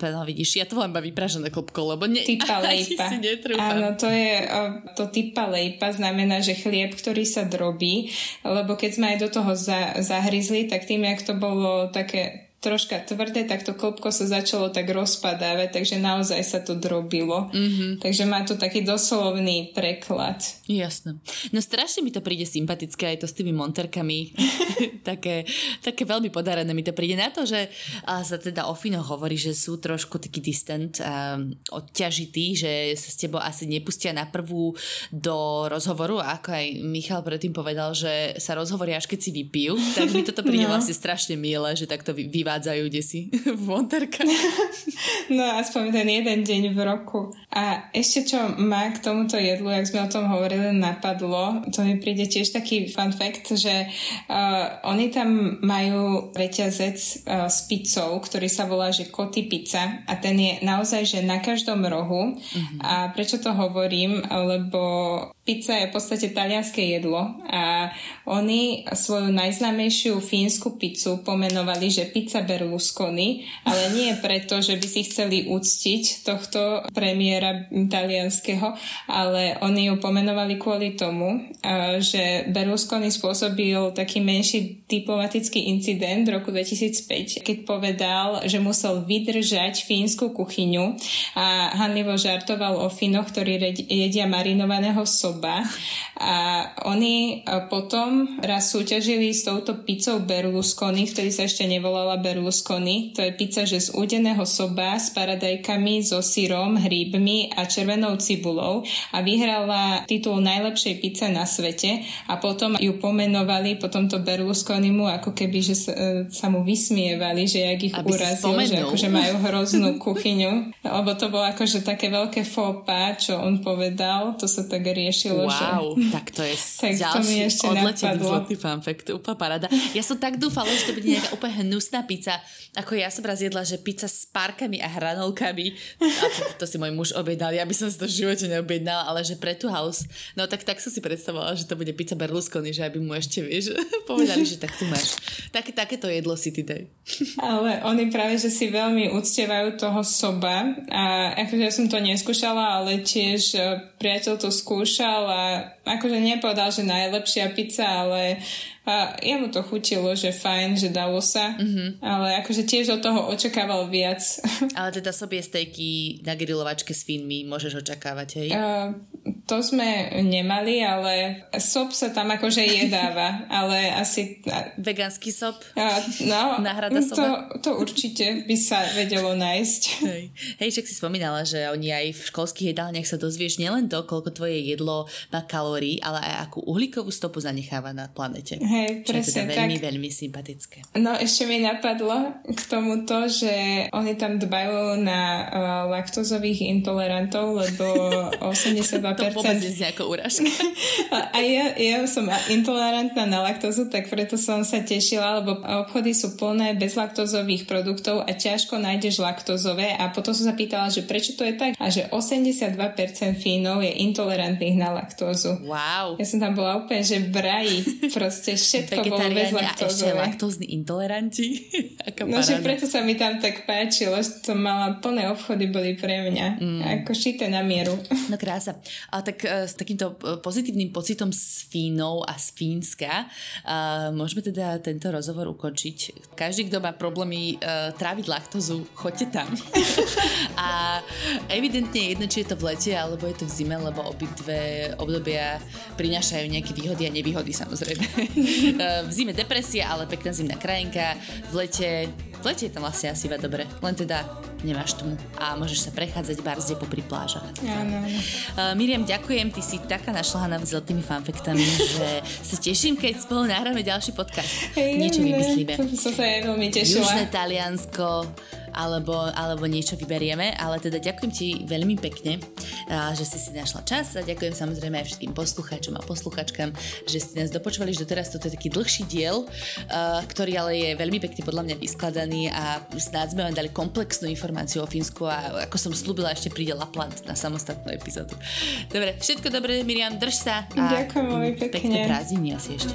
No vidíš, ja to len baví pražené klopko, lebo ne, typa lejpa. si Áno, to je, to typa lejpa znamená, že chlieb, ktorý sa drobí, lebo keď sme aj do toho za, zahryzli, tak tým, jak to bolo také troška tvrdé, tak to klopko sa začalo tak rozpadávať, takže naozaj sa to drobilo. Mm-hmm. Takže má to taký doslovný preklad. Jasné. No strašne mi to príde sympatické aj to s tými monterkami. také, také veľmi podarené mi to príde na to, že a sa teda o Fino hovorí, že sú trošku taký distant, um, odťažitý, že sa s tebou asi nepustia na prvú do rozhovoru, ako aj Michal predtým povedal, že sa rozhovoria až keď si vypijú, tak mi toto príde no. vlastne strašne milé, že takto vyvádzajú desi v monterka. No aspoň ten jeden deň v roku. A ešte čo ma k tomuto jedlu, jak sme o tom hovorili, napadlo, to mi príde tiež taký fun fact, že uh, oni tam majú reťazec uh, s pizzou, ktorý sa volá, že Koty pizza a ten je naozaj, že na každom rohu. Uh-huh. A prečo to hovorím? Lebo pizza je v podstate talianské jedlo a oni svoju najznámejšiu fínsku pizzu pomenovali, že pizza Berlusconi, ale nie preto, že by si chceli uctiť tohto premiéra talianského, ale oni ju pomenovali kvôli tomu, že Berlusconi spôsobil taký menší diplomatický incident v roku 2005, keď povedal, že musel vydržať fínsku kuchyňu a hanlivo žartoval o Finoch, ktorí jedia marinovaného osoba a oni potom raz súťažili s touto pizzou Berlusconi, vtedy sa ešte nevolala Berlusconi. To je pizza, že z údeného soba s paradajkami, so syrom, hríbmi a červenou cibulou a vyhrala titul najlepšej pizze na svete a potom ju pomenovali po tomto Berlusconimu ako keby, že sa, e, sa mu vysmievali, že jak ich Aby urazil, že akože majú hroznú kuchyňu. Lebo to bolo akože také veľké fópa, čo on povedal, to sa tak riešilo. Wow, že... tak to je tak ďalší to odletený zlatý fanfakt, úplná parada. Ja som tak dúfala, že to bude nejaká úplne hnusná pizza, ako ja som raz jedla, že pizza s párkami a hranolkami. A to, to si môj muž objednal, ja by som si to v živote neobjednala, ale že pre tú house. No tak tak som si predstavovala, že to bude pizza Berlusconi, že aby mu ešte, vieš, povedali, že tak tu máš. Tak, takéto jedlo si ty daj. Ale oni práve, že si veľmi uctievajú toho soba a akože ja som to neskúšala, ale tiež e, priateľ to skúšal a akože nepovedal, že najlepšia pizza, ale a jemu to chutilo, že fajn, že dalo sa, mm-hmm. ale akože tiež od toho očakával viac. Ale teda sobie stejky na grilovačke s fínmi môžeš očakávať, hej? Uh, to sme nemali, ale sop sa tam akože jedáva, ale asi... Vegánsky sop? Uh, no, Náhrada soba? To, to určite by sa vedelo nájsť. Hej. hej, však si spomínala, že oni aj v školských jedálniach sa dozvieš nielen to, koľko tvoje jedlo má kalórií, ale aj akú uhlíkovú stopu zanecháva na planete. Hej, Hej, presne Čo je teda veľmi, tak. veľmi sympatické. No ešte mi napadlo k tomuto, že oni tam dbajú na uh, laktózových intolerantov, lebo 82%... to vôbec nie ako urážka. a ja, ja som intolerantná na laktózu, tak preto som sa tešila, lebo obchody sú plné bezlaktózových produktov a ťažko nájdeš laktózové a potom som sa pýtala, že prečo to je tak a že 82% Fínov je intolerantných na laktózu. Wow. Ja som tam bola úplne, že v raji. Proste všetko bolo bez a ešte laktózni intoleranti. no, že preto sa mi tam tak páčilo, že to mala plné obchody boli pre mňa. Mm. Ako šité na mieru. No krása. A tak uh, s takýmto e, pozitívnym pocitom s Fínou a z Fínska uh, môžeme teda tento rozhovor ukončiť. Každý, kto má problémy tráviť laktózu, choďte tam. a evidentne jedno, či je to v lete alebo je to v zime, lebo obidve obdobia prinášajú nejaké výhody a nevýhody samozrejme. v zime depresia, ale pekná zimná krajinka. V lete, v lete je tam vlastne asi iba dobre. Len teda nemáš tmu a môžeš sa prechádzať barzde popri plážach. Áno. Uh, Miriam, ďakujem, ty si taká našľahaná zlatými fanfektami, že sa teším, keď spolu nahráme ďalší podcast. Hey, Niečo vymyslíme. To som sa veľmi tešila. Južné Taliansko, alebo, alebo niečo vyberieme, ale teda ďakujem ti veľmi pekne, že si si našla čas a ďakujem samozrejme aj všetkým poslucháčom a posluchačkám, že ste nás dopočúvali až doteraz. Toto je taký dlhší diel, ktorý ale je veľmi pekne podľa mňa vyskladaný a snáď sme vám dali komplexnú informáciu o Fínsku a ako som slúbila, ešte príde Lapland na samostatnú epizódu. Dobre, všetko dobré, Miriam, drž sa. A ďakujem veľmi pekne. Pekné prázdniny asi ešte.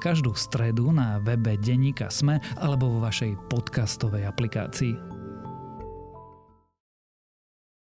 každú stredu na webe Deníka Sme alebo vo vašej podcastovej aplikácii.